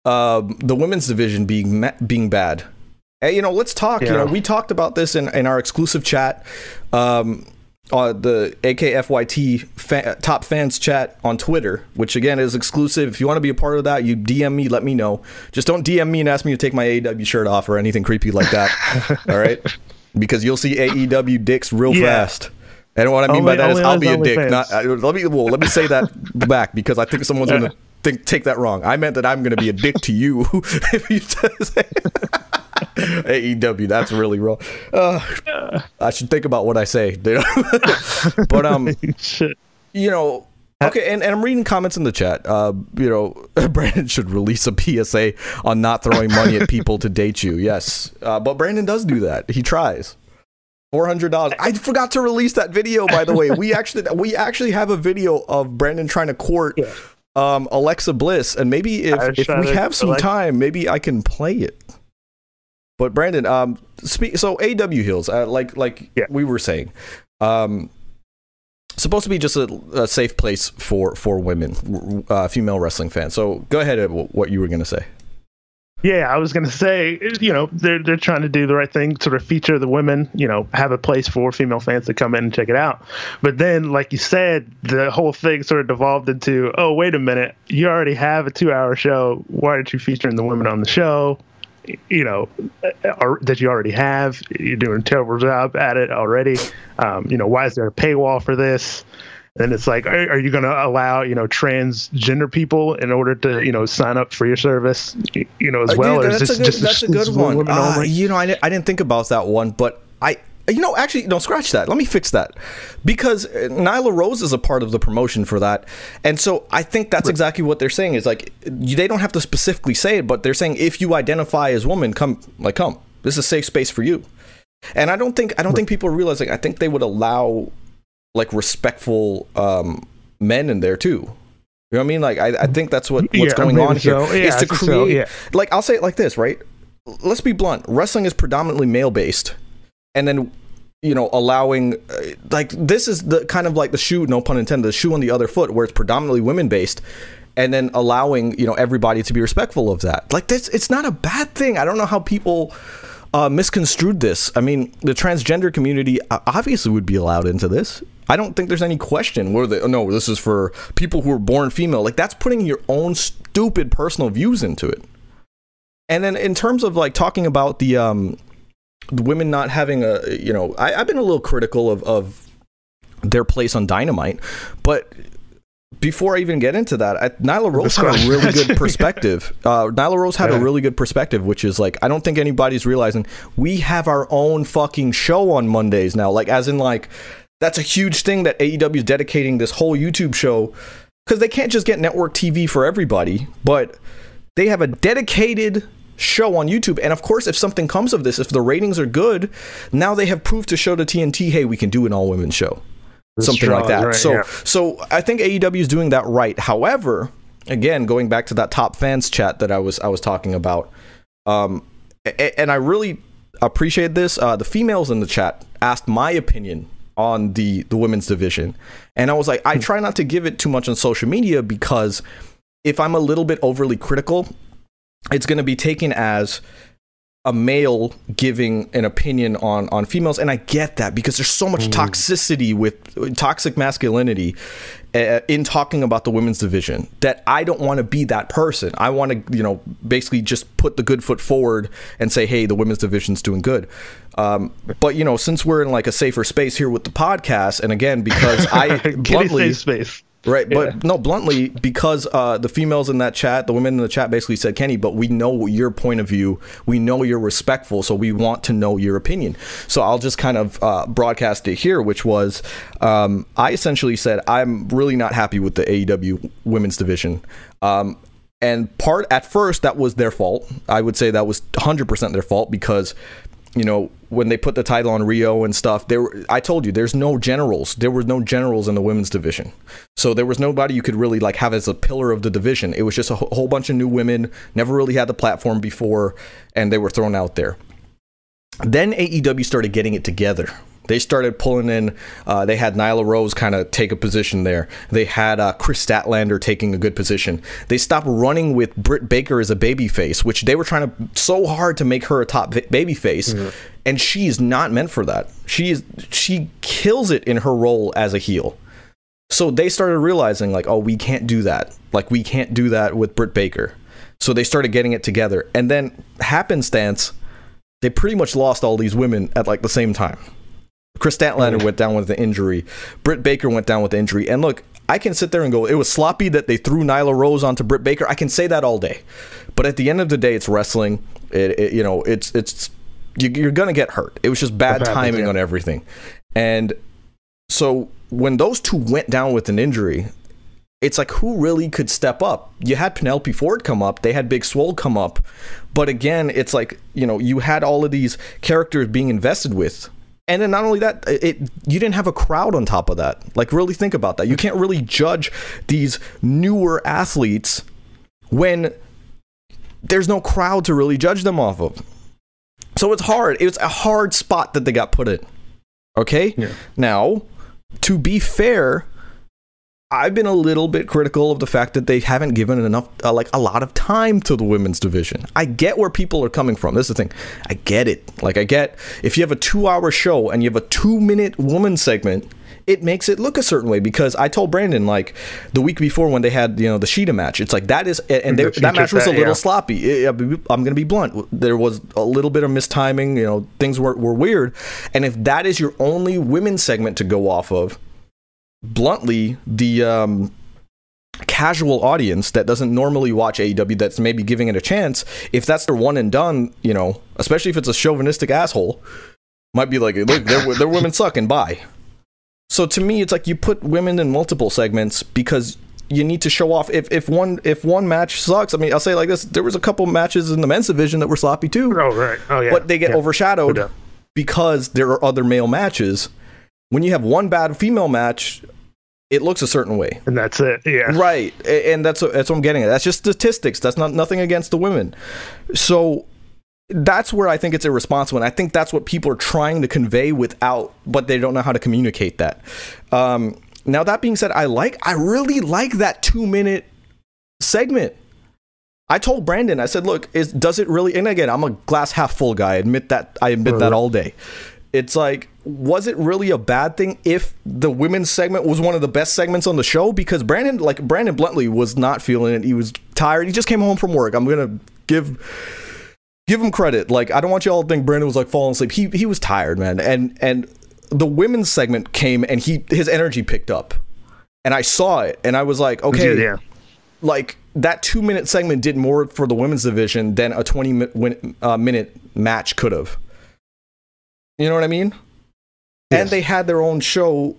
um, the women's division being ma- being bad. Hey, you know, let's talk. You know, we talked about this in, in our exclusive chat. Um, uh, the AKFYT top fans chat on Twitter, which again is exclusive. If you want to be a part of that, you DM me, let me know. Just don't DM me and ask me to take my AEW shirt off or anything creepy like that. all right, because you'll see AEW dicks real Yeah. fast. And what I mean Only- by that is I'll be a dick. OnlyFans. Not uh, let me. Well, let me say that back because I think someone's gonna think take that wrong. I meant that I'm gonna be a dick to you if you say AEW. That's really wrong. Uh, I should think about what I say. but um, you know. Okay, and, and I'm reading comments in the chat. Uh, you know, Brandon should release a PSA on not throwing money at people to date you. Yes, uh, but Brandon does do that. He tries. Four hundred dollars. I forgot to release that video. By the way, we actually we actually have a video of Brandon trying to court um, Alexa Bliss, and maybe if, if we have some select- time, maybe I can play it. But Brandon, um, speak. So AEW Heels, uh, like like Yeah. we were saying, um, supposed to be just a, a safe place for for women, uh, female wrestling fans. So go ahead, what you were gonna say. Yeah, I was gonna say, you know, they're they're trying to do the right thing, sort of feature the women, you know, have a place for female fans to come in and check it out. But then, like you said, the whole thing sort of devolved into, oh, wait a minute, you already have a two-hour show. Why aren't you featuring the women on the show? You know, or, that you already have. You're doing a terrible job at it already. Um, you know, why is there a paywall for this? And it's like, are, are you going to allow, you know, transgender people in order to, you know, sign up for your service, you know, as well? dude, or is that's this a good, just that's a good one. Uh, you know, I, I didn't think about that one, but I, you know, actually, no, scratch that. Let me fix that because uh, Nyla Rose is a part of the promotion for that, and so I think that's exactly what they're saying. Is like they don't have to specifically say it, but they're saying if you identify as woman, come, like, come. This is a safe space for you. And I don't think I don't think people are realizing. I think they would allow like respectful um, men in there too. You know what I mean? Like I, I think that's what what's Yeah, going on here. Yeah, is to create. so, yeah. Like I'll say it like this, right? Let's be blunt. Wrestling is predominantly male based, and then you know allowing uh, like this is the kind of like the shoe, no pun intended, the shoe on the other foot, where it's predominantly women based. And then allowing you know everybody to be respectful of that, like this, it's not a bad thing. I don't know how people uh, misconstrued this. I mean, the transgender community obviously would be allowed into this. I don't think there's any question where they, oh, no, this is for people who are born female. Like that's putting your own stupid personal views into it. And then in terms of like talking about the um the women not having a you know, I, I've been a little critical of of their place on Dynamite, but before I even get into that, I, Nyla Rose had a really good perspective. Uh, Nyla Rose had a really good perspective, which is like I don't think anybody's realizing we have our own fucking show on Mondays now. Like as in like that's a huge thing that AEW is dedicating this whole YouTube show because they can't just get network TV for everybody, but they have a dedicated show on YouTube. And of course, if something comes of this, if the ratings are good, now they have proof to show to TNT, hey, we can do an all women show. Something like that. right, so yeah. so I think AEW is doing that right. However, again, going back to that top fans chat that I was I was talking about, um, and I really appreciate this. Uh, the females in the chat asked my opinion on the the women's division, and I was like, I try not to give it too much on social media because if I'm a little bit overly critical, it's going to be taken as a male giving an opinion on on females and i get that because there's so much toxicity with toxic masculinity uh, in talking about the women's division that i don't want to be that person. I want to you know basically just put the good foot forward and say hey the women's division's doing good. Um, but you know since we're in like a safer space here with the podcast and again because i bluntly space. Right, but no, bluntly, because uh, the females in that chat, the women in the chat basically said, Kenny, but we know your point of view. We know you're respectful, so we want to know your opinion. So I'll just kind of uh, broadcast it here, which was um, I essentially said, I'm really not happy with the AEW women's division. Um, and part at first that was their fault. I would say that was 100% their fault because you know when they put the title on Riho and stuff there I told you there's no generals. There were no generals in the women's division. So there was nobody you could really like have as a pillar of the division. It was just a whole bunch of new women never really had the platform before and they were thrown out there. Then AEW started getting it together They started pulling in. Uh, they had Nyla Rose kind of take a position there. They had uh, Kris Statlander taking a good position. They stopped running with Britt Baker as a baby face, which they were trying to so hard to make her a top baby face, and she is not meant for that. She is she kills it in her role as a heel. So they started realizing like, oh, we can't do that. Like we can't do that with Britt Baker. So they started getting it together, and then happenstance, they pretty much lost all these women at like the same time. Kris Statlander went down with the injury. Britt Baker went down with the injury. And look, I can sit there and go, it was sloppy that they threw Nyla Rose onto Britt Baker. I can say that all day, but at the end of the day, it's wrestling. It, it you know, it's it's you, you're gonna get hurt. It was just bad happens, timing on everything, and so when those two went down with an injury, it's like who really could step up? You had Penelope Ford come up, they had Big Swole come up, but again, it's like you know you had all of these characters being invested with, and then not only that, it you didn't have a crowd on top of that. Like really think about that. You can't really judge these newer athletes when there's no crowd to really judge them off of. So it's hard. It's a hard spot that they got put in. Okay? Yeah. Now, to be fair, I've been a little bit critical of the fact that they haven't given enough, uh, like a lot of time to the women's division. I get where people are coming from. This is the thing. I get it. Like, I get if you have a two hour show and you have a two minute woman segment, it makes it look a certain way because I told Brandon, like, the week before when they had, you know, the Shida match, it's like that is, and they, that match was a little yeah. sloppy. I'm going to be blunt. There was a little bit of mistiming, you know, things were, were weird. And if that is your only women's segment to go off of, bluntly, the um, casual audience that doesn't normally watch AEW, that's maybe giving it a chance, if that's their one and done, you know, especially if it's a chauvinistic asshole, might be like, look, their, their women suck and bye. So to me, it's like you put women in multiple segments because you need to show off. If, if one if one match sucks, I mean, I'll say like this: there was a couple matches in the men's division that were sloppy too Oh right. Oh yeah. but they get Yeah. overshadowed because there are other male matches. When you have one bad female match, it looks a certain way, And that's it. Yeah. right? And that's that's what I'm getting at. That's just statistics. That's not nothing against the women. So that's where I think it's irresponsible, and I think that's what people are trying to convey without, but they don't know how to communicate that. Um, now that being said, I like, I really like that two minute segment. I told Brandon, I said, look, is does it really? And again, I'm a glass half full guy. I admit that. I admit that all day. It's like, was it really a bad thing if the women's segment was one of the best segments on the show? Because Brandon, like Brandon Bluntly, was not feeling it. He was tired. He just came home from work. I'm gonna give give him credit. Like I don't want y'all to think Brandon was like falling asleep. He he was tired, man. And and the women's segment came and he his energy picked up. And I saw it and I was like, okay, Yeah. like that two minute segment did more for the women's division than a 20 mi- win, uh, minute match could have. You know what I mean? And they had their own show.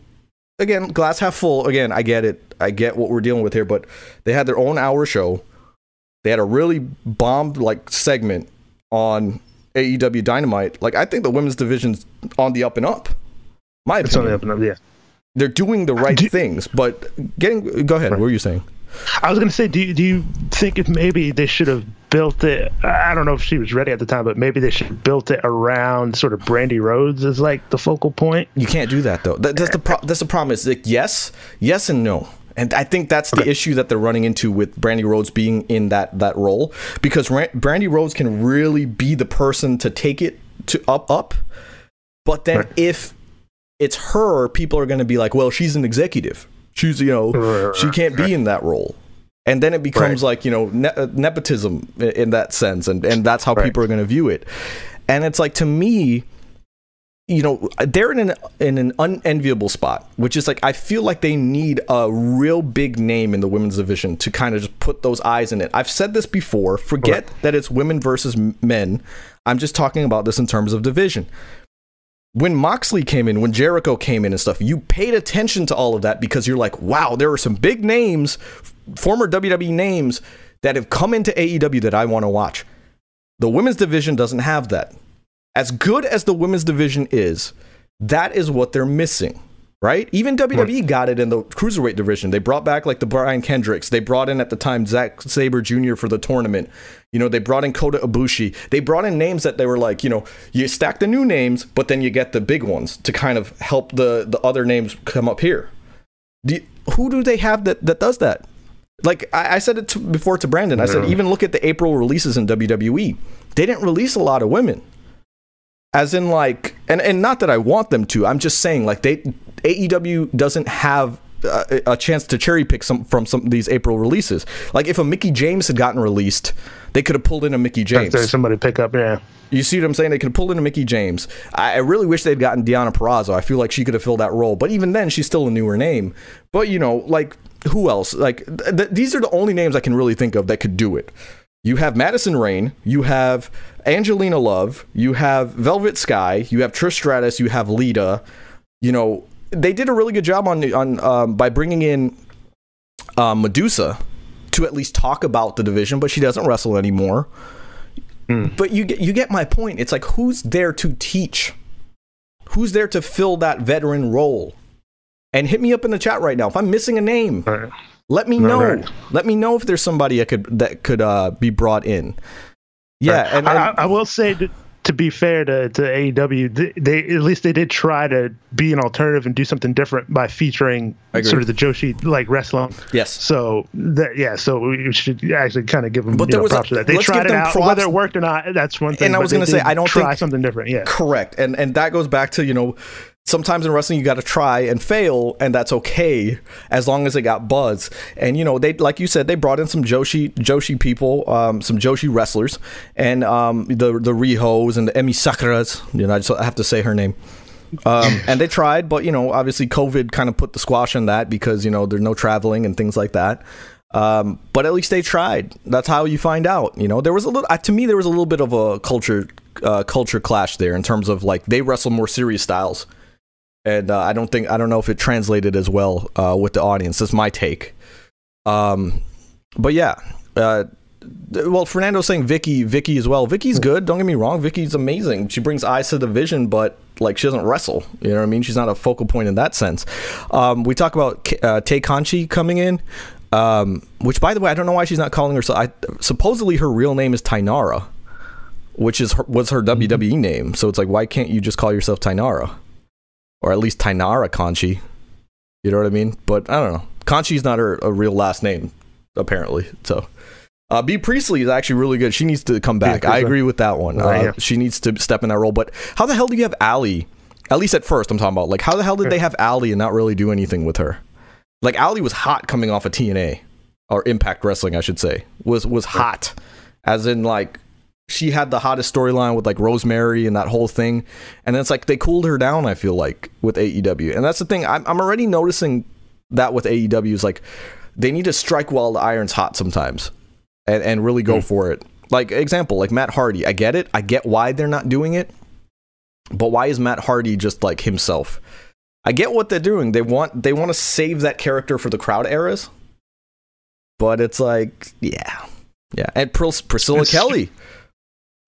Again, glass half full. Again, I get it. I get what we're dealing with here, but they had their own hour show. They had a really bombed like segment on AEW Dynamite. Like I think the women's division's on the up and up. My It's only opinion. up and up. Yeah. They're doing the uh, right Do- things, but getting. Go ahead. What were you saying? I was gonna say, do you, do you think if maybe they should have built it? I don't know if she was ready at the time, but maybe they should have built it around sort of Brandi Rhodes as like the focal point. You can't do that though. That, that's the pro- that's the problem. Is like yes, yes and no. And I think that's the issue that they're running into with Brandi Rhodes being in that that role because Ran- Brandi Rhodes can really be the person to take it to up up. But then Right. if it's her, people are going to be like, well, she's an executive. She's you know she can't be in that role. And then it becomes Right. like you know ne- uh, nepotism in that sense, and and that's how Right. people are going to view it. And it's like to me, you know they're in an in an unenviable spot which is like i feel like they need a real big name in the women's division to kind of just put those eyes in it i've said this before forget that it's women versus men i'm just talking about this in terms of division when moxley came in when jericho came in and stuff you paid attention to all of that because you're like wow there are some big names former wwe names that have come into aew that i want to watch the women's division doesn't have that as good as the women's division is, that is what they're missing. right? Even WWE got it in the cruiserweight division. They brought back like the Brian Kendricks. They brought in at the time Zack Sabre Jr. for the tournament. You know, they brought in Kota Ibushi. They brought in names that they were like, you know, you stack the new names, but then you get the big ones to kind of help the the other names come up here. Do you- who do they have that that does that? Like I, I said it to, before to Brandon. I said even look at the April releases in WWE. They didn't release a lot of women as in like and and not that I want them to. I'm just saying like they AEW doesn't have uh, a, a chance to cherry pick some from some of these April releases. Like if a Mickie James had gotten released, they could have pulled in a Mickie James. There's somebody pick up. Yeah. You see what I'm saying? They could have pulled in a Mickie James. I, I really wish they'd gotten Deonna Purrazzo. I feel like she could have filled that role. But even then, she's still a newer name. But you know, like who else? Like th- th- these are the only names I can really think of that could do it. You have Madison Rayne, you have Angelina Love, you have Velvet Sky, you have Trish Stratus, you have Lita. You know, they did a really good job on on um, by bringing in um, Medusa to at least talk about the division, but she doesn't wrestle anymore. But you get you get my point. It's like who's there to teach? Who's there to fill that veteran role? And hit me up in the chat right now if I'm missing a name. Right. Let me Right, know. right. Let me know if there's somebody I could that could uh, be brought in. Yeah, and, I, and I will say to, to be fair to, to AEW, they, they at least they did try to be an alternative and do something different by featuring I sort of the Joshi like wrestling. yes, So that yeah, so we should actually kind of give them But there know, was a- props for that. They tried it out, props. whether it worked or not. That's one thing. And I was gonna say, I don't try think- something different. Yeah, correct. And and that goes back to you know sometimes in wrestling you got to try and fail, and that's okay as long as it got buzz. And you know they like you said they brought in some Joshi Joshi people, um, some Joshi wrestlers, and um, the the Rihos and the Emi Sakuras. You know I just have to say her name. um, and they tried, but you know, obviously, COVID kind of put the squash on that because you know there's no traveling and things like that. Um, but at least they tried. That's how you find out. You know, there was a little to me there was a little bit of a culture uh, culture clash there in terms of like they wrestle more serious styles, and uh, I don't think I don't know if it translated as well uh, with the audience. That's my take. Um, but yeah. Uh, well, Fernando's saying Vickie, Vickie as well. Vickie's good. Don't get me wrong. Vickie's amazing. She brings eyes to the vision, but like she doesn't wrestle. You know what I mean? She's not a focal point in that sense. Um, we talk about uh, Tay Conti coming in, um, which by the way, I don't know why she's not calling herself. I, supposedly her real name is Taynara, which is her, was her WWE name. So it's like, why can't you just call yourself Taynara, or at least Taynara Conti? You know what I mean? But I don't know. Conti's not her a real last name, apparently. So. Uh, Bea Priestley is actually really good. She needs to come back. I agree with that one. Uh, yeah. She needs to step in that role. But how the hell do you have Allie? At least at first, I'm talking about. Like, how the hell did they have Allie and not really do anything with her? Like, Allie was hot coming off of TNA or Impact Wrestling, I should say. Was was hot, as in like she had the hottest storyline with like Rosemary and that whole thing. And then it's like they cooled her down. I feel like with AEW, and that's the thing. I'm I'm already noticing that with AEW is like they need to strike while the iron's hot sometimes and, and really go hmm. for it. Like example, like Matt Hardy. I get it. I get why they're not doing it. But why is Matt Hardy just like himself? I get what they're doing. They want they want to save that character for the crowd eras. But it's like, yeah. Yeah. And Pris- Priscilla Kelly.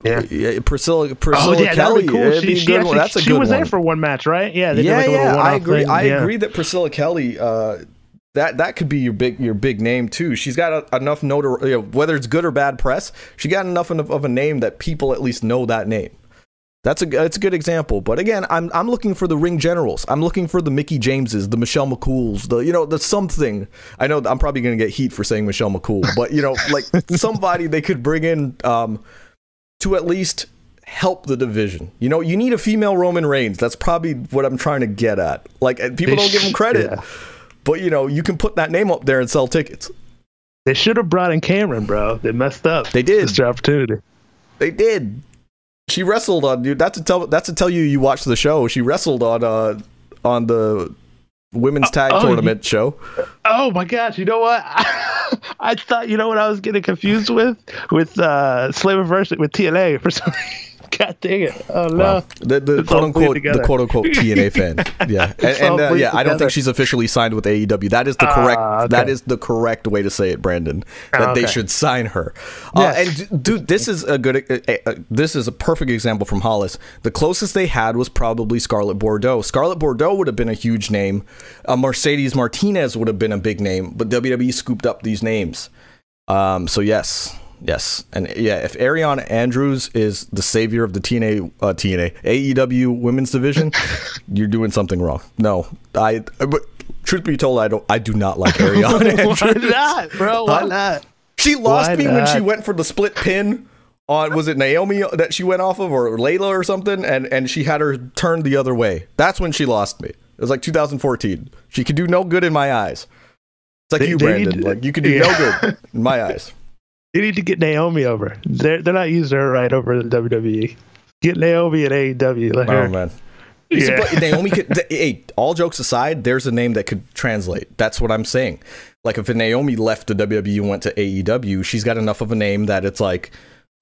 Yeah. Yeah, Priscilla Priscilla oh yeah, Kelly. that would be cool. it'd She, be a she, good actually, one. That's a she good was one. there for one match, right? Yeah, they yeah, did like a yeah, I agree. thing. I yeah. agree that Priscilla Kelly, uh, that that could be your big your big name too. She's got a, enough notoriety, you know, whether it's good or bad press. She got enough of, of a name that people at least know that name. That's a that's a good example. But again, I'm I'm looking for the ring generals. I'm looking for the Mickie Jameses, the Michelle McCools, the you know the something. I know I'm probably gonna get heat for saying Michelle McCool, but you know like somebody they could bring in um, to at least help the division. You know, you need a female Roman Reigns. That's probably what I'm trying to get at. Like people don't give him credit, Yeah. but you know you can put that name up there and sell tickets. They should have brought in Cameron, bro. They messed up. They did. Missed their opportunity. They did. She wrestled on dude. That's to tell. That's to tell you you watched the show. She wrestled on uh on the women's tag oh, tournament show. Oh my gosh! You know what? I thought you know what I was getting confused with with uh Slammiversary with TNA for some. God dang it! Oh no. Wow. The, the quote unquote the quote unquote TNA fan. Yeah. And, and uh, yeah, I don't think she's officially signed with AEW. That is the correct Ah, okay. that is the correct way to say it, Brandon. That Ah, they should sign her. Uh, Yes. and d- dude, this is a good uh, uh, this is a perfect example from Hollis. The closest they had was probably Scarlett Bordeaux. Scarlett Bordeaux would have been a huge name. Uh, Mercedes Martinez would have been a big name, but WWE scooped up these names. Um, so yes, yes, and yeah, if Ariana Andrews is the savior of the TNA, uh, TNA, AEW women's division, you're doing something wrong. No, I. But truth be told, I don't. I do not like Ariana Why not, bro? Why Huh? not? She lost Why me when she went for the split pin. On was it Naomi that she went off of or Layla or something, and and she had her turned the other way. That's when she lost me. It was like 2014. She could do no good in my eyes. It's like They- you, Brandon. like you could do yeah. no good in my eyes. You need to get Naomi over. They're they're not using her right over in WWE. Get Naomi at AEW. Let her. Oh man. Yeah. suppo- Naomi could. Hey, all jokes aside, there's a name that could translate. That's what I'm saying. Like if Naomi left the WWE and went to AEW, she's got enough of a name that it's like,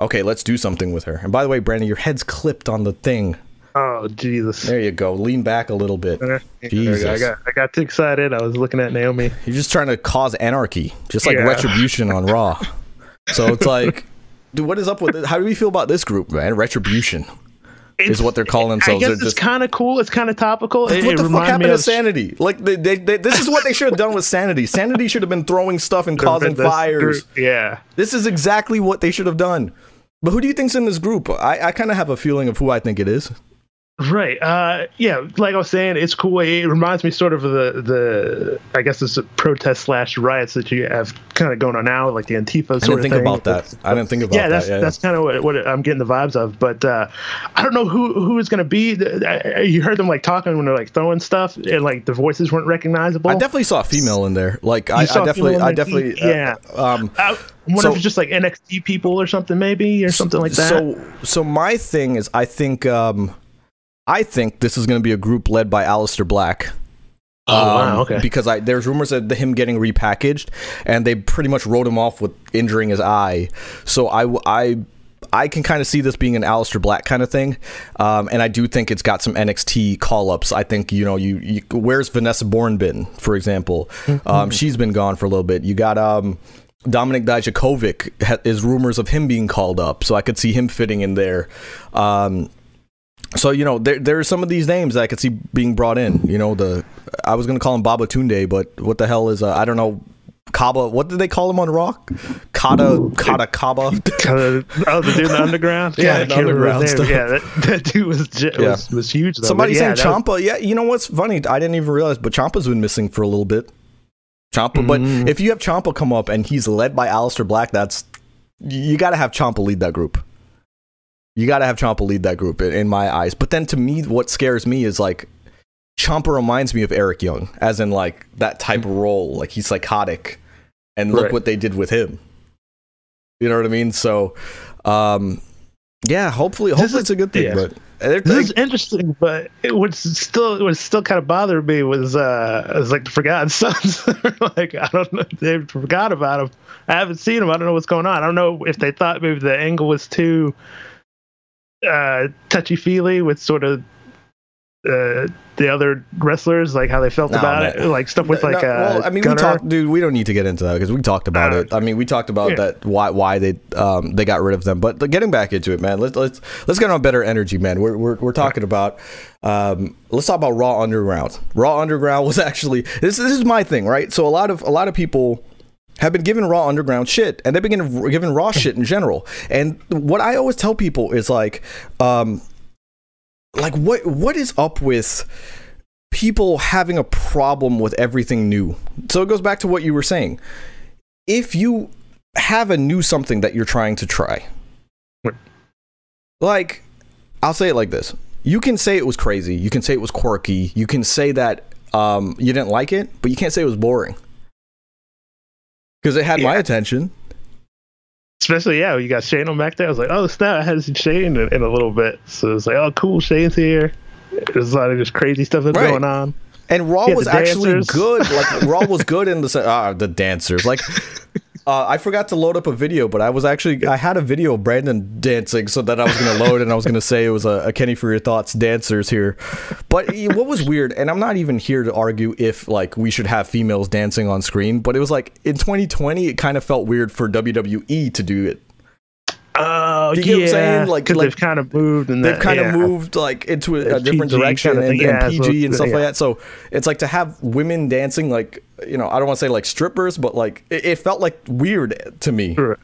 okay, let's do something with her. And by the way, Brandon, your head's clipped on the thing. Oh Jesus. There you go. Lean back a little bit. There we go. Jesus. I got I got too excited. I was looking at Naomi. You're just trying to cause anarchy, just like Yeah. retribution on Raw. So it's like, dude, what is up with it? How do we feel about this group, man? Retribution. It's, what they're calling themselves. I themselves. guess They're it's kind of cool. It's kind of topical. It, what it the fuck happened me to of Sanity? Like, they, they, they, this is what they should have done with Sanity. Sanity should have been throwing stuff and causing fires. group. Yeah. This is exactly what they should have done. But who do you think's in this group? I, I kind of have a feeling of who I think it is. Right. Uh, yeah. Like I was saying, it's cool. It reminds me sort of of the the I guess it's a protest slash riots that you have kind of going on now, like the Antifa sort I didn't think about that. I didn't think about yeah, that. that's yeah, that's kind of what, what I'm getting the vibes of. But uh, I don't know who who is going to be. I- You heard them like talking when they're like throwing stuff, and like the voices weren't recognizable. I definitely saw a female in there. Like I, I definitely, I definitely, Yeah. Uh, um, I wonder So- if it's just like NXT people or something, maybe or something like that. So, so my thing is, I think, um, I think this is going to be a group led by Aleister Black. Oh, wow, Um, okay. Because I, there's rumors of him getting repackaged, and they pretty much wrote him off with injuring his eye. So I, I, I can kind of see this being an Aleister Black kind of thing, um, and I do think it's got some NXT call ups. I think you know, you, you where's Vanessa Borne been, for example? Um, she's been gone for a little bit. You got um, Dominik Dijakovic ha- is rumors of him being called up, so I could see him fitting in there. Um, so you know, there there are some of these names that I could see being brought in. You know, the I was gonna call him Babatunde, but what the hell is uh, I don't know. Kaba, what did they call him on Rock? Kata, Kata Kaba. Kinda- oh, the dude in the underground. Yeah, I the can't remember his underground name. Yeah, that, that dude was j- Yeah. was, was huge. Though. Somebody But yeah, saying was- Ciampa. Yeah, you know what's funny? I didn't even realize, but Ciampa's been missing for a little bit. Ciampa, but Mm. if you have Ciampa come up and he's led by Aleister Black, that's you got to have Ciampa lead that group. You got to have Ciampa lead that group in, in my eyes. But then to me, what scares me is like Ciampa reminds me of Eric Young, as in like that type of role. Like he's psychotic, and look Right. what they did with him. You know what I mean? So, um, yeah. Hopefully, hopefully it's a good thing. yeah. But they're- This is interesting, but it would still it would still kind of bother me was uh was like the Forgotten Sons. like I don't know, they forgot about him. I haven't seen him. I don't know what's going on. I don't know if they thought maybe the angle was too uh touchy feely with sort of uh the other wrestlers, like how they felt No, about man. it, like stuff with No, like no, uh, well, I mean, Gunner. we talked, dude. We don't need to get into that because we talked about Uh, it. I mean, we talked about yeah. that why why they um they got rid of them. But getting back into it, man. Let's let's let's get on better energy, man. We're we're, we're talking about um let's talk about Raw Underground. Raw Underground was actually this this is my thing, right? So a lot of a lot of people have been given Raw Underground shit, and they've been given, given Raw shit in general. And what I always tell people is like, um, like what what is up with people having a problem with everything new? So it goes back to what you were saying. If you have a new something that you're trying to try, Right. like I'll say it like this: you can say it was crazy, you can say it was quirky, you can say that um, you didn't like it, but you can't say it was boring because it had my attention. Especially, yeah, you got Shane on back there. I was like, oh, snap, I hadn't seen Shane in, in a little bit. So it's like, oh, cool, Shane's here. There's a lot of just crazy stuff that's Right. going on. And Raw was actually dancers. good. Like Raw was good in the se- ah the dancers. Like Uh, I forgot to load up a video, but I was actually I had a video of Brandon dancing, so that I was going to load and I was going to say it was a, a Kenny for your thoughts dancers here. But what was weird, and I'm not even here to argue if like we should have females dancing on screen, but it was like in 2020 it kind of felt weird for WWE to do it. Oh, Do you get what I'm yeah. saying? Like- like, they've kind of moved and They've that- kind yeah. of moved like into a, a different PG direction kinda and, and yeah, so PG and stuff like that. So it's like to have women dancing like you know I don't want to say like strippers, but like it, it felt like weird to me. Right.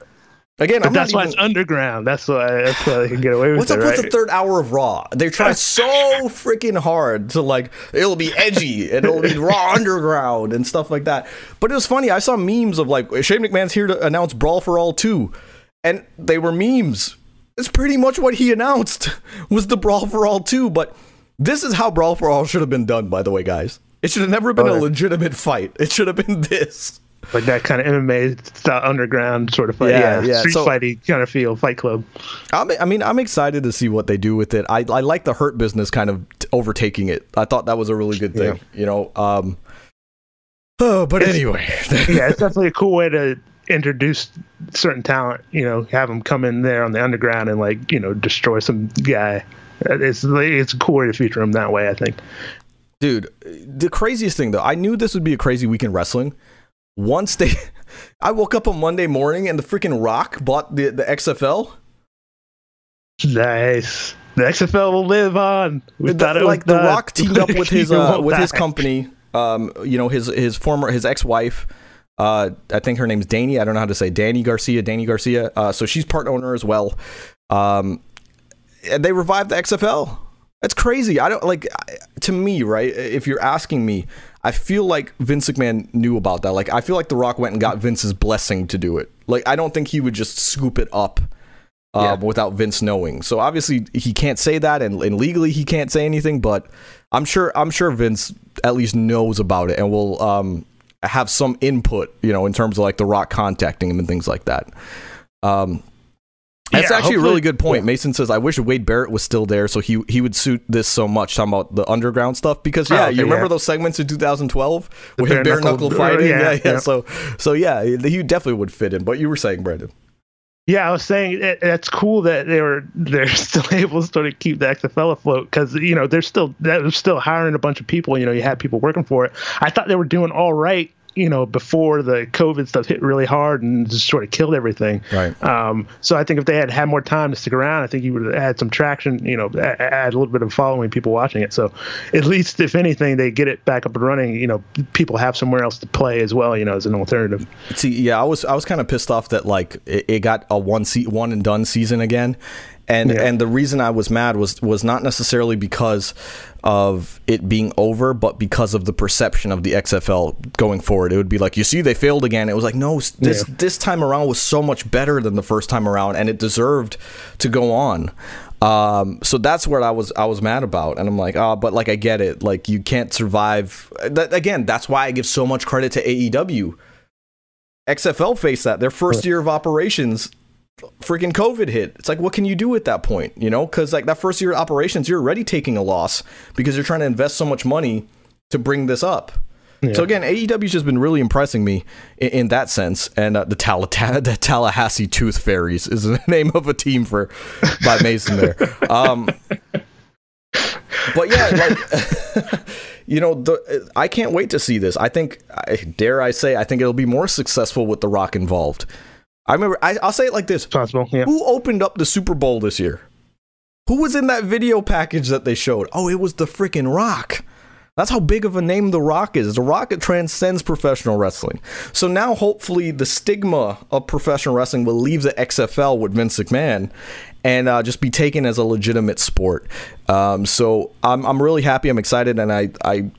Again, that's why even, it's underground. That's why that's why they can get away with What's it, What's up right? with the third hour of Raw? They try so freaking hard to like it'll be edgy and it'll be Raw Underground and stuff like that. But it was funny. I saw memes of like Shane McMahon's here to announce Brawl for All two, and they were memes. It's pretty much what he announced was the Brawl for All two. But this is how Brawl for All should have been done. By the way, guys, it should have never been a legitimate fight. It should have been this. like that kind of MMA style underground sort of fight. Yeah, Yeah, yeah. street So- fighty kind of feel, Fight Club. I'm, I mean, I'm excited to see what they do with it. I, I like the Hurt Business kind of overtaking it. I thought that was a really good thing. You know. Um. Oh, but It's- anyway, yeah, it's definitely a cool way to introduce certain talent. You know, have them come in there on the underground and like you know destroy some guy. Uh, It's it's a cool way to feature them that way. I think. dude, the craziest thing though, I knew this would be a crazy week in wrestling. Once they, I woke up on Monday morning and the freaking Rock bought the the XFL. Nice. The XFL will live on. We The- thought it was like the. Rock teamed up with his uh, with his company. Um, you know his his former his ex wife. Uh, I think her name's Dany. I don't know how to say Dany Garcia. Dany Garcia. Uh, so she's part owner as well. Um, and they revived the XFL. That's crazy. I don't like to me, right? If you're asking me, I feel like Vince McMahon knew about that. Like I feel like The Rock went and got Vince's blessing to do it. Like I don't think he would just scoop it up uh, without Vince knowing. So obviously he can't say that, and, and legally he can't say anything. But I'm sure I'm sure Vince at least knows about it and will um, have some input, you know, in terms of like The Rock contacting him and things like that. Um, that's Yeah, actually a really good point. Mason says, "I wish Wade Barrett was still there, so he he would suit this so much." Talking about the underground stuff, because yeah, Oh, you remember yeah. those segments in 2012 The with bare bare knuckle knuckle- fighting? yeah, Yeah, yeah, yeah. So so yeah, he definitely would fit in. But you were saying, Brandon. Yeah, I was saying it, it's cool that they were they're still able to sort of keep the XFL afloat because you know they're still they're still hiring a bunch of people. You know, you had people working for it. I thought they were doing all right. You know, before the COVID stuff hit really hard and just sort of killed everything. Right. Um, so I think if they had had more time to stick around, I think you would have had some traction. You know, a- add a little bit of following, people watching it. So at least if anything, they get it back up and running. You know, people have somewhere else to play as well. You know, as an alternative. See, yeah, I was I was kind of pissed off that like it, it got a one se- one and done season again, and Yeah. and the reason I was mad was was not necessarily because of it being over, but because of the perception of the XFL going forward. It would be like, you see, they failed again. It was like, no, this Yeah. this time around was so much better than the first time around, and it deserved to go on. Um, so that's what I was I was mad about, and I'm like, oh, but like I get it, like you can't survive. That, again, that's why I give so much credit to AEW. XFL faced that their first year of operations. Freaking COVID hit. It's like, what can you do at that point? You know, because like that first year of operations, you're already taking a loss because you're trying to invest so much money to bring this up. So again, AEW's just been really impressing me in, in that sense. And uh, the, Talla- the Tallahassee Tooth Fairies is the name of a team for by Mason there. Um, but yeah, like you know, the, I can't wait to see this. I think, dare I say, I think it'll be more successful with The Rock involved. I remember, I, I'll say it like this: Possible. Yeah. Who opened up the Super Bowl this year? Who was in that video package that they showed? Oh, it was the freaking Rock. That's how big of a name The Rock is. The Rock transcends professional wrestling. So now, hopefully, the stigma of professional wrestling will leave the XFL with Vince McMahon and uh, just be taken as a legitimate sport. Um, so I'm, I'm really happy. I'm excited, and I I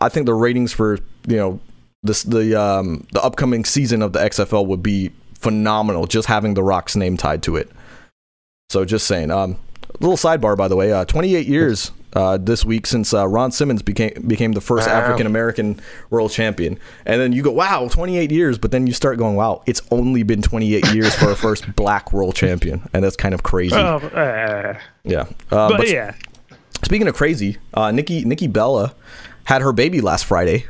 I think the ratings for you know this the um, the upcoming season of the XFL would be phenomenal. Just having The Rock's name tied to it. So just saying. Um, little sidebar, by the way. Uh, 28 years uh, this week since uh, Ron Simmons became became the first Wow. African American world champion. And then you go, wow, 28 years. But then you start going, wow, it's only been 28 years for a first black world champion, and that's kind of crazy. Oh, yeah. Uh, but, but yeah, Speaking of crazy, uh, Nikki Nikki Bella had her baby last Friday,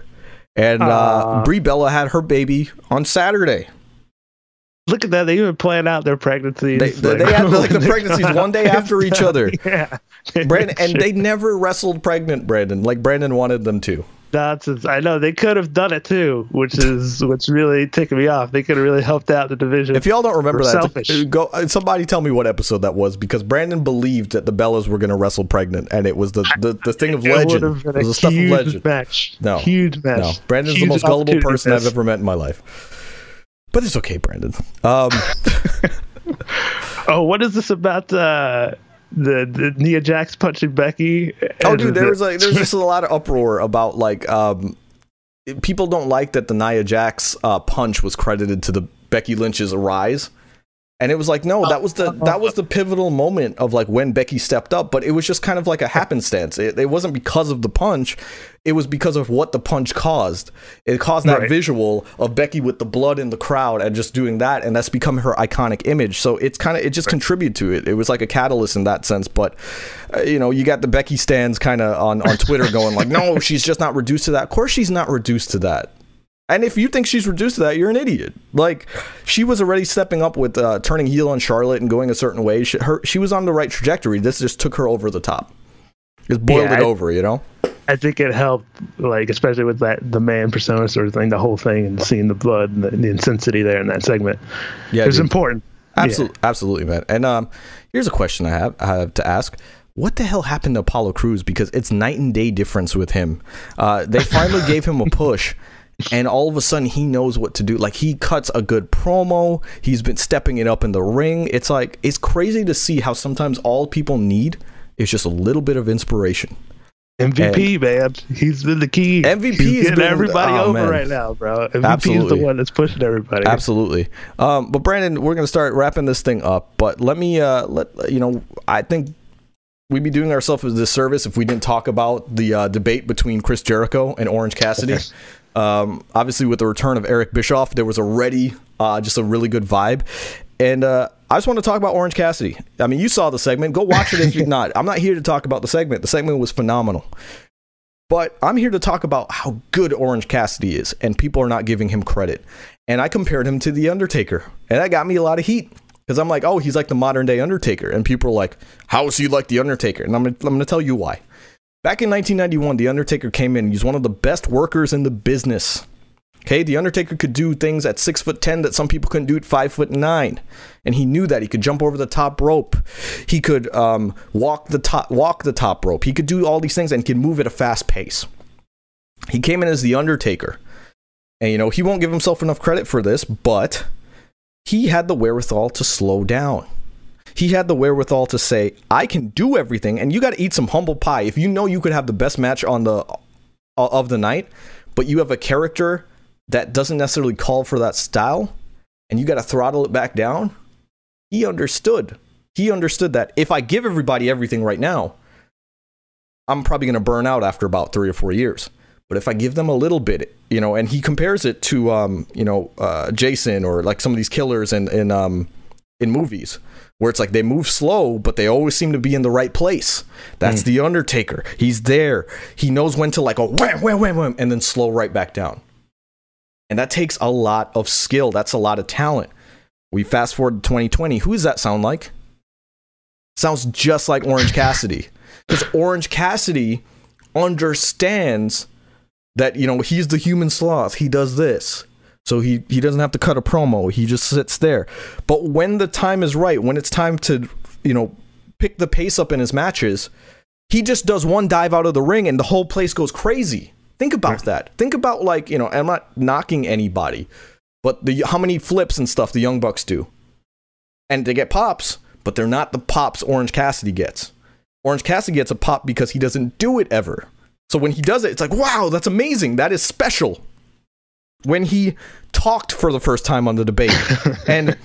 and uh. Brie Bella had her baby on Saturday. Look at that. They even plan out their pregnancies. They, they, they had like the pregnancies one day after each other. yeah. Brandon, and they never wrestled pregnant Brandon like Brandon wanted them to. Nonsense. I know they could have done it too, which is what's really ticking me off. They could have really helped out the division. If y'all don't remember that, selfish. go uh, somebody tell me what episode that was because Brandon believed that the Bellas were going to wrestle pregnant, and it was the the, the thing of it legend. It was a the stuff of huge legend. match. No, huge match. No, Brandon's the most gullible person I've ever met in my life. But it's okay, Brandon. Um, Oh, what is this about uh, the the Nia Jax punching Becky? oh, dude, there was like there's just a lot of uproar about like um, people don't like that the Nia Jax uh, punch was credited to the Becky Lynch's rise. And it was like, no, that was the that was the pivotal moment of like when Becky stepped up, but it was just kind of like a happenstance. It, it wasn't because of the punch, it was because of what the punch caused. It caused that Right. visual of Becky with the blood in the crowd and just doing that, and that's become her iconic image. So it's kind of it just contributed to it. It was like a catalyst in that sense. But uh, you know, you got the Becky stands kind of on on Twitter going like, no, she's just not reduced to that. Of course, she's not reduced to that. And if you think she's reduced to that, you're an idiot. Like she was already stepping up with uh, turning heel on Charlotte and going a certain way. She, her, she was on the right trajectory. This just took her over the top. Just boiled Yeah, it I- over, you know. I think it helped, like especially with that the man persona sort of thing, the whole thing, and seeing the blood and the, the intensity there in that segment. Yeah, it was dude. important. Absolutely, absolutely, man. And um, here's a question I have I have to ask: What the hell happened to Apollo Crews? Because it's night and day difference with him. Uh, they finally gave him a push, and all of a sudden he knows what to do. Like he cuts a good promo. He's been stepping it up in the ring. It's like it's crazy to see how sometimes all people need is just a little bit of inspiration. MVP, man. He's been the key. MVP He's has getting been- everybody oh, over man. right now, bro. MVP is the one that's pushing everybody. Absolutely. Um, but Brandon, we're gonna start wrapping this thing up. But let me uh, let you know. I think we'd be doing ourselves a disservice if we didn't talk about the uh, debate between Chris Jericho and Orange Cassidy. Um, obviously, with the return of Eric Bischoff, there was already uh, just a really good vibe. And uh, I just want to talk about Orange Cassidy. I mean, you saw the segment. Go watch it if you're not. I'm not here to talk about the segment. The segment was phenomenal. But I'm here to talk about how good Orange Cassidy is, and people are not giving him credit. And I compared him to The Undertaker, and that got me a lot of heat because I'm like, oh, he's like the modern day Undertaker. And people are like, how is he like The Undertaker? And I'm I'm gonna tell you why. Back in 1991, The Undertaker came in. He's one of the best workers in the business. Okay, The Undertaker could do things at six foot ten that some people couldn't do at five foot nine, and he knew that he could jump over the top rope. He could um, walk the top walk the top rope. He could do all these things and could move at a fast pace. He came in as The Undertaker, and you know he won't give himself enough credit for this, but he had the wherewithal to slow down. He had the wherewithal to say, "I can do everything," and you got to eat some humble pie. If you know you could have the best match on the of the night, but you have a character that doesn't necessarily call for that style, and you got to throttle it back down. He understood. He understood that if I give everybody everything right now, I'm probably going to burn out after about three or four years. But if I give them a little bit, you know, and he compares it to, um, you know, uh, Jason or like some of these killers in in um, in movies where it's like they move slow, but they always seem to be in the right place. That's mm. the Undertaker. He's there. He knows when to like go wham wham wham wham and then slow right back down. And that takes a lot of skill. That's a lot of talent. We fast forward to 2020. Who does that sound like? Sounds just like Orange Cassidy. Because Orange Cassidy understands that, you know, he's the human sloth. He does this. So he, he doesn't have to cut a promo. He just sits there. But when the time is right, when it's time to, you know, pick the pace up in his matches, he just does one dive out of the ring and the whole place goes crazy. Think about that. Think about like, you know, I'm not knocking anybody, but the how many flips and stuff the Young Bucks do. And they get pops, but they're not the pops Orange Cassidy gets. Orange Cassidy gets a pop because he doesn't do it ever. So when he does it, it's like, wow, that's amazing. That is special. When he talked for the first time on the debate, and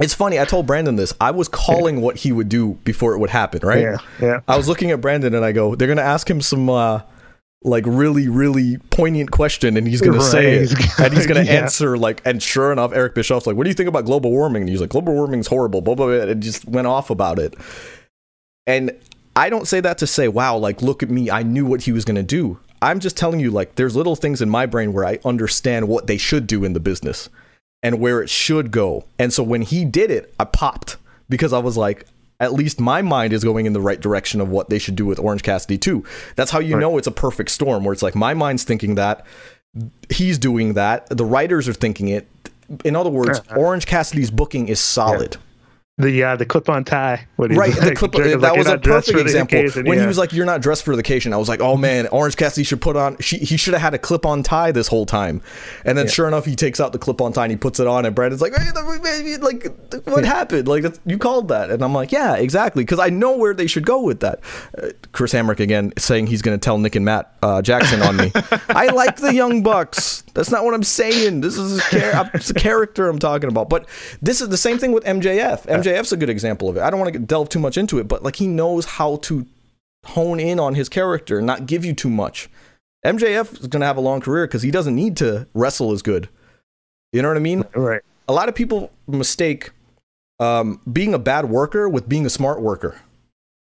it's funny, I told Brandon this. I was calling what he would do before it would happen, right? Yeah, yeah. I was looking at Brandon and I go, they're gonna ask him some uh like really, really poignant question and he's gonna say it. And he's gonna Yeah. answer like and sure enough, Eric Bischoff's like, What do you think about global warming? And he's like, Global warming's horrible, blah blah blah and just went off about it. And I don't say that to say, wow, like look at me, I knew what he was gonna do. I'm just telling you, like, there's little things in my brain where I understand what they should do in the business. and where it should go. And so when he did it, I popped because I was like, at least my mind is going in the right direction of what they should do with Orange Cassidy too. That's how you Right. know it's a perfect storm where it's like my mind's thinking that, he's doing that, the writers are thinking it. In other words. Orange Cassidy's booking is solid. The uh, the clip on tie. Right, the like, clip, Jericho's that like, was a perfect example. occasion," when yeah. he was like, "You're not dressed for the occasion," I was like, "Oh man, Orange Cassidy should put on. She, he should have had a clip-on tie this whole time." And then, sure enough, he takes out the clip-on tie and he puts it on, and Brandon's like, hey, "Like, what happened? Like, you called that?" And I'm like, "Yeah, exactly," because I know where they should go with that. Uh, Chris Hamrick again saying he's going to tell Nick and Matt uh, Jackson on me. I like the Young Bucks. That's not what I'm saying. This is a, char- it's a character I'm talking about. But this is the same thing with MJF. MJF's a good example of it. I don't want to delve too much into it, but like he knows how to hone in on his character and not give you too much. MJF is going to have a long career because he doesn't need to wrestle as good. You know what I mean? right. A lot of people mistake um, being a bad worker with being a smart worker.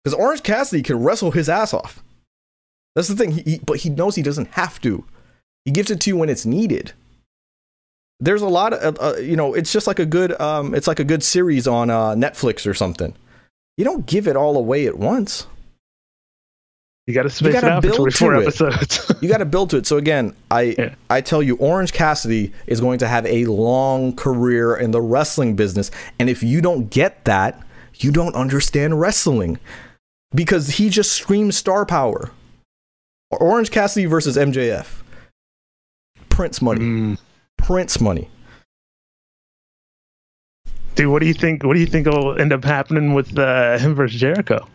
Because Orange Cassidy can wrestle his ass off. That's the thing. He, he, but he knows he doesn't have to. He gives it to you when it's needed. There's a lot of, uh, you know, it's just like a good, um, it's like a good series on uh, Netflix or something. You don't give it all away at once. You got to space gotta it out for build 24 to it. episodes. You got to build to it. So again, I Yeah. I tell you, Orange Cassidy is going to have a long career in the wrestling business, and if you don't get that, you don't understand wrestling, because he just screams star power. Orange Cassidy versus MJF. Prints money. Mm. Prints money. Dude, what do you think? What do you think will end up happening with uh, him versus Jericho?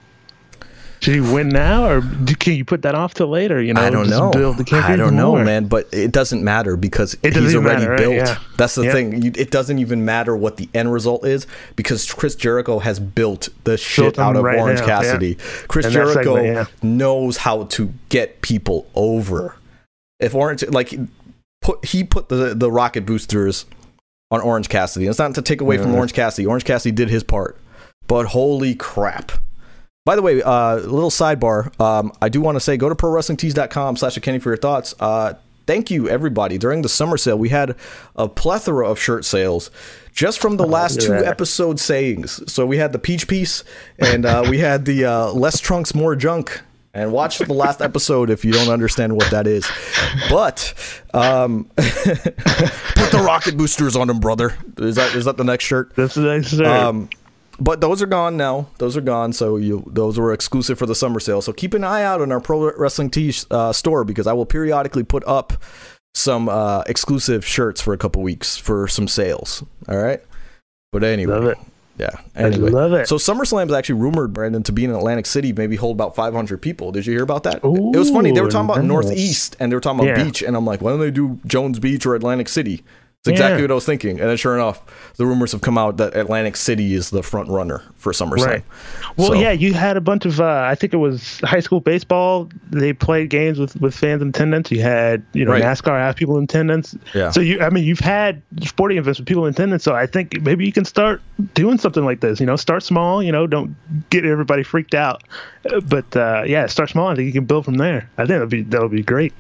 Should he win now, or do, can you put that off till later? You know, I don't know. Build the I don't know, more? man. But it doesn't matter because It he's already matter, right? built. Yeah. That's the Yeah. thing. You, it doesn't even matter what the end result is because Chris Jericho has built the shit him out of right Orange now, yeah. Cassidy. Chris And Jericho segment, yeah. knows how to get people over. If Orange like put he put the the rocket boosters on Orange Cassidy. It's not to take away from Orange Cassidy. Orange Cassidy did his part, but holy crap. By the way, uh, little sidebar. Um, I do want to say go to prowrestlingtees.com slash Kenny for your thoughts. Uh, thank you, everybody. During the summer sale, we had a plethora of shirt sales just from the last look at two episode sayings. So we had the peach piece and uh, we had the uh, less trunks, more junk. And watch the last episode if you don't understand what that is. But um, put the rocket boosters on them, brother. Is that is that the next shirt? That's the next shirt. Um, but those are gone now. Those are gone. So you those were exclusive for the summer sale. So keep an eye out on our Pro Wrestling Tee uh, store because I will periodically put up some uh, exclusive shirts for a couple weeks for some sales. All right. But anyway, Yeah. I love it. so SummerSlam is actually rumored, Brandon, to be in Atlantic City, maybe hold about 500 people. Did you hear about that? it was funny. They were talking about nice. Northeast and they were talking about Yeah. beach, and I'm like, why don't they do Jones Beach or Atlantic City? It's exactly Yeah. what I was thinking. And then, sure enough, the rumors have come out that Atlantic City is the front runner for SummerSlam. Right. Well, So- yeah, you had a bunch of. Uh, I think it was high school baseball. They played games with, with fans in attendance. You had, you know, Right. NASCAR have people in attendance. Yeah. So you, I mean, you've had sporting events with people in attendance. So I think maybe you can start doing something like this. You know, start small. You know, don't get everybody freaked out. But uh, yeah, start small. I think you can build from there. I think that'll be that'll be great.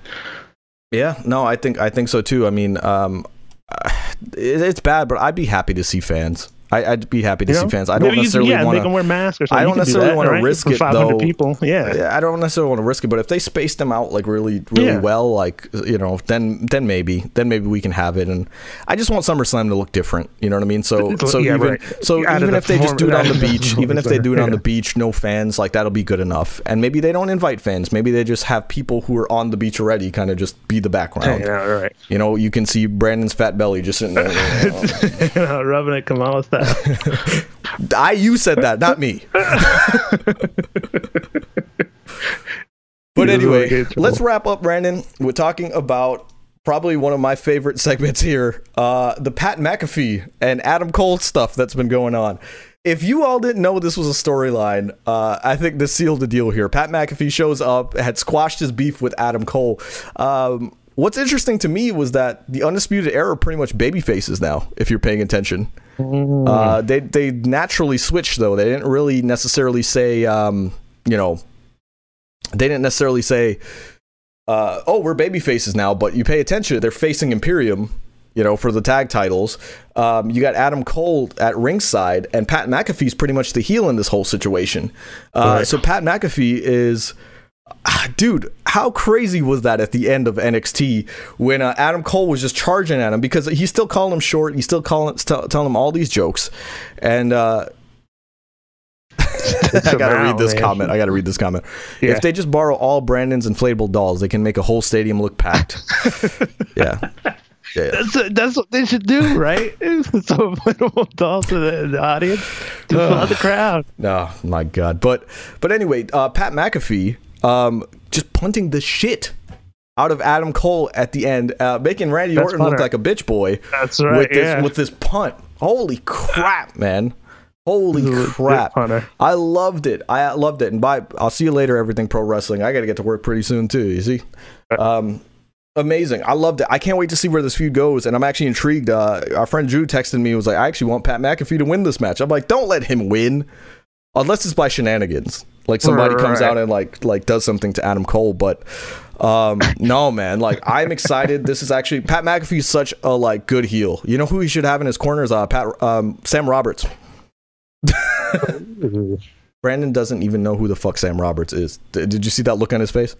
Yeah, no, I think I think so too. I mean, um, it's bad, but I'd be happy to see fans. I, I'd be happy to You see know? fans. I don't Maybe necessarily yeah, want them wear masks or something. I don't can do necessarily that, wanna risk For it, 500 though. people. Yeah. I don't necessarily want to risk it, but if they space them out like really, really Yeah. well, like you know, then then maybe, then maybe we can have it. And I just want SummerSlam to look different. You know what I mean? So so Yeah, even right. so Out even the if they just do it on the the beach, even if they do it on the beach, no fans, like that'll be good enough. And maybe they don't invite fans. Maybe they just have people who are on the beach already, kind of just be the background. Yeah, right. You know, you can see Brandon's fat belly just sitting there. you know. Rubbing it Kamala style. I you said that, not me. But He doesn't wanna anyway, get in trouble. let's wrap up, Brandon. We're talking about probably one of my favorite segments here uh, the Pat McAfee and Adam Cole stuff that's been going on. If you all didn't know this was a storyline, uh, I think this sealed the deal here. Pat McAfee shows up, had squashed his beef with Adam Cole. Um, what's interesting to me was that the Undisputed Era are pretty much baby faces now, if you're paying attention. Uh, they they naturally switched though. They didn't really necessarily say, um, you know, they didn't necessarily say, uh, "Oh, we're baby faces now." But you pay attention; they're facing Imperium. you know, for the tag titles. Um, you got Adam Cole at ringside, and Pat McAfee's pretty much the heel in this whole situation. Uh, Right. So Pat McAfee is. Ah, Dude, how crazy was that at the end of NXT when uh, Adam Cole was just charging at him because he's still calling him short, he's still calling, tell, telling him all these jokes, and uh, I gotta Somehow, read this man. comment. I gotta read this comment. Yeah. If they just borrow all Brandon's inflatable dolls, they can make a whole stadium look packed. yeah. Yeah, yeah. That's that's what they should do, right? so little dolls to the, the audience to flood the crowd. Oh my god. But but anyway, uh, Pat McAfee um, just punting the shit out of Adam Cole at the end, uh, making Randy That's Orton look like a bitch boy That's right. with this yeah. with this punt. Holy crap, man. Holy This is a legit crap. I loved it. I loved it. And bye. I'll see you later, everything pro wrestling. I got to get to work pretty soon, too. You see? Um, amazing. I loved it. I can't wait to see where this feud goes. And I'm actually intrigued. Uh, our friend Drew texted me, was like, I actually want Pat McAfee to win this match. I'm like, don't let him win. Unless it's by shenanigans. Like somebody comes Right. out and like like does something to Adam Cole. But um, no, man. Like I'm excited. This is actually Pat McAfee is such a like good heel. You know who he should have in his corners? uh, Pat um, Sam Roberts. Brandon doesn't even know who the fuck Sam Roberts is. D- did you see that look on his face?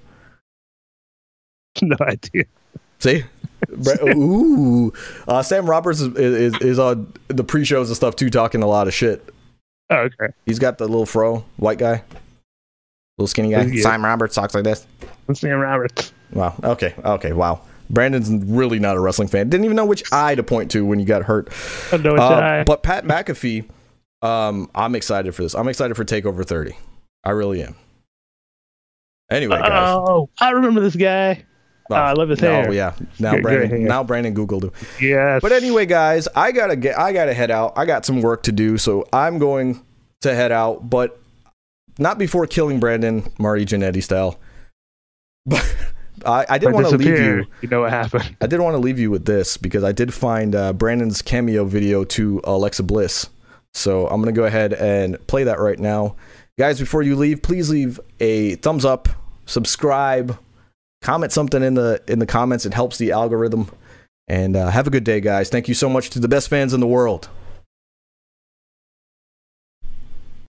no idea. See? Ooh. Uh, Sam Roberts is, is, is on the pre shows and stuff too, talking a lot of shit. Oh, okay. He's got the little fro, white guy, little skinny guy. Yeah. Sam Roberts talks like this. I'm seeing Roberts. Wow. Okay. Okay. Wow. Brandon's really not a wrestling fan. Didn't even know which eye to point to when you got hurt. I know which Uh, but Pat McAfee, um, I'm excited for this. I'm excited for Takeover 30. I really am. Anyway, guys. Oh, I remember this guy. Oh, I love his no, hair. Oh yeah. Now Brandon. Now Brandon googled him. Yes. But anyway, guys, I gotta get. I gotta head out. I got some work to do, so I'm going to head out. But not before killing Brandon Marty Jannetty style. But I, I did want to leave you. You know what happened? I didn't want to leave you with this because I did find uh, Brandon's cameo video to Alexa Bliss. So I'm going to go ahead and play that right now. Guys, before you leave, please leave a thumbs up, subscribe, comment something in the in the comments. It helps the algorithm. And uh, have a good day, guys. Thank you so much to the best fans in the world.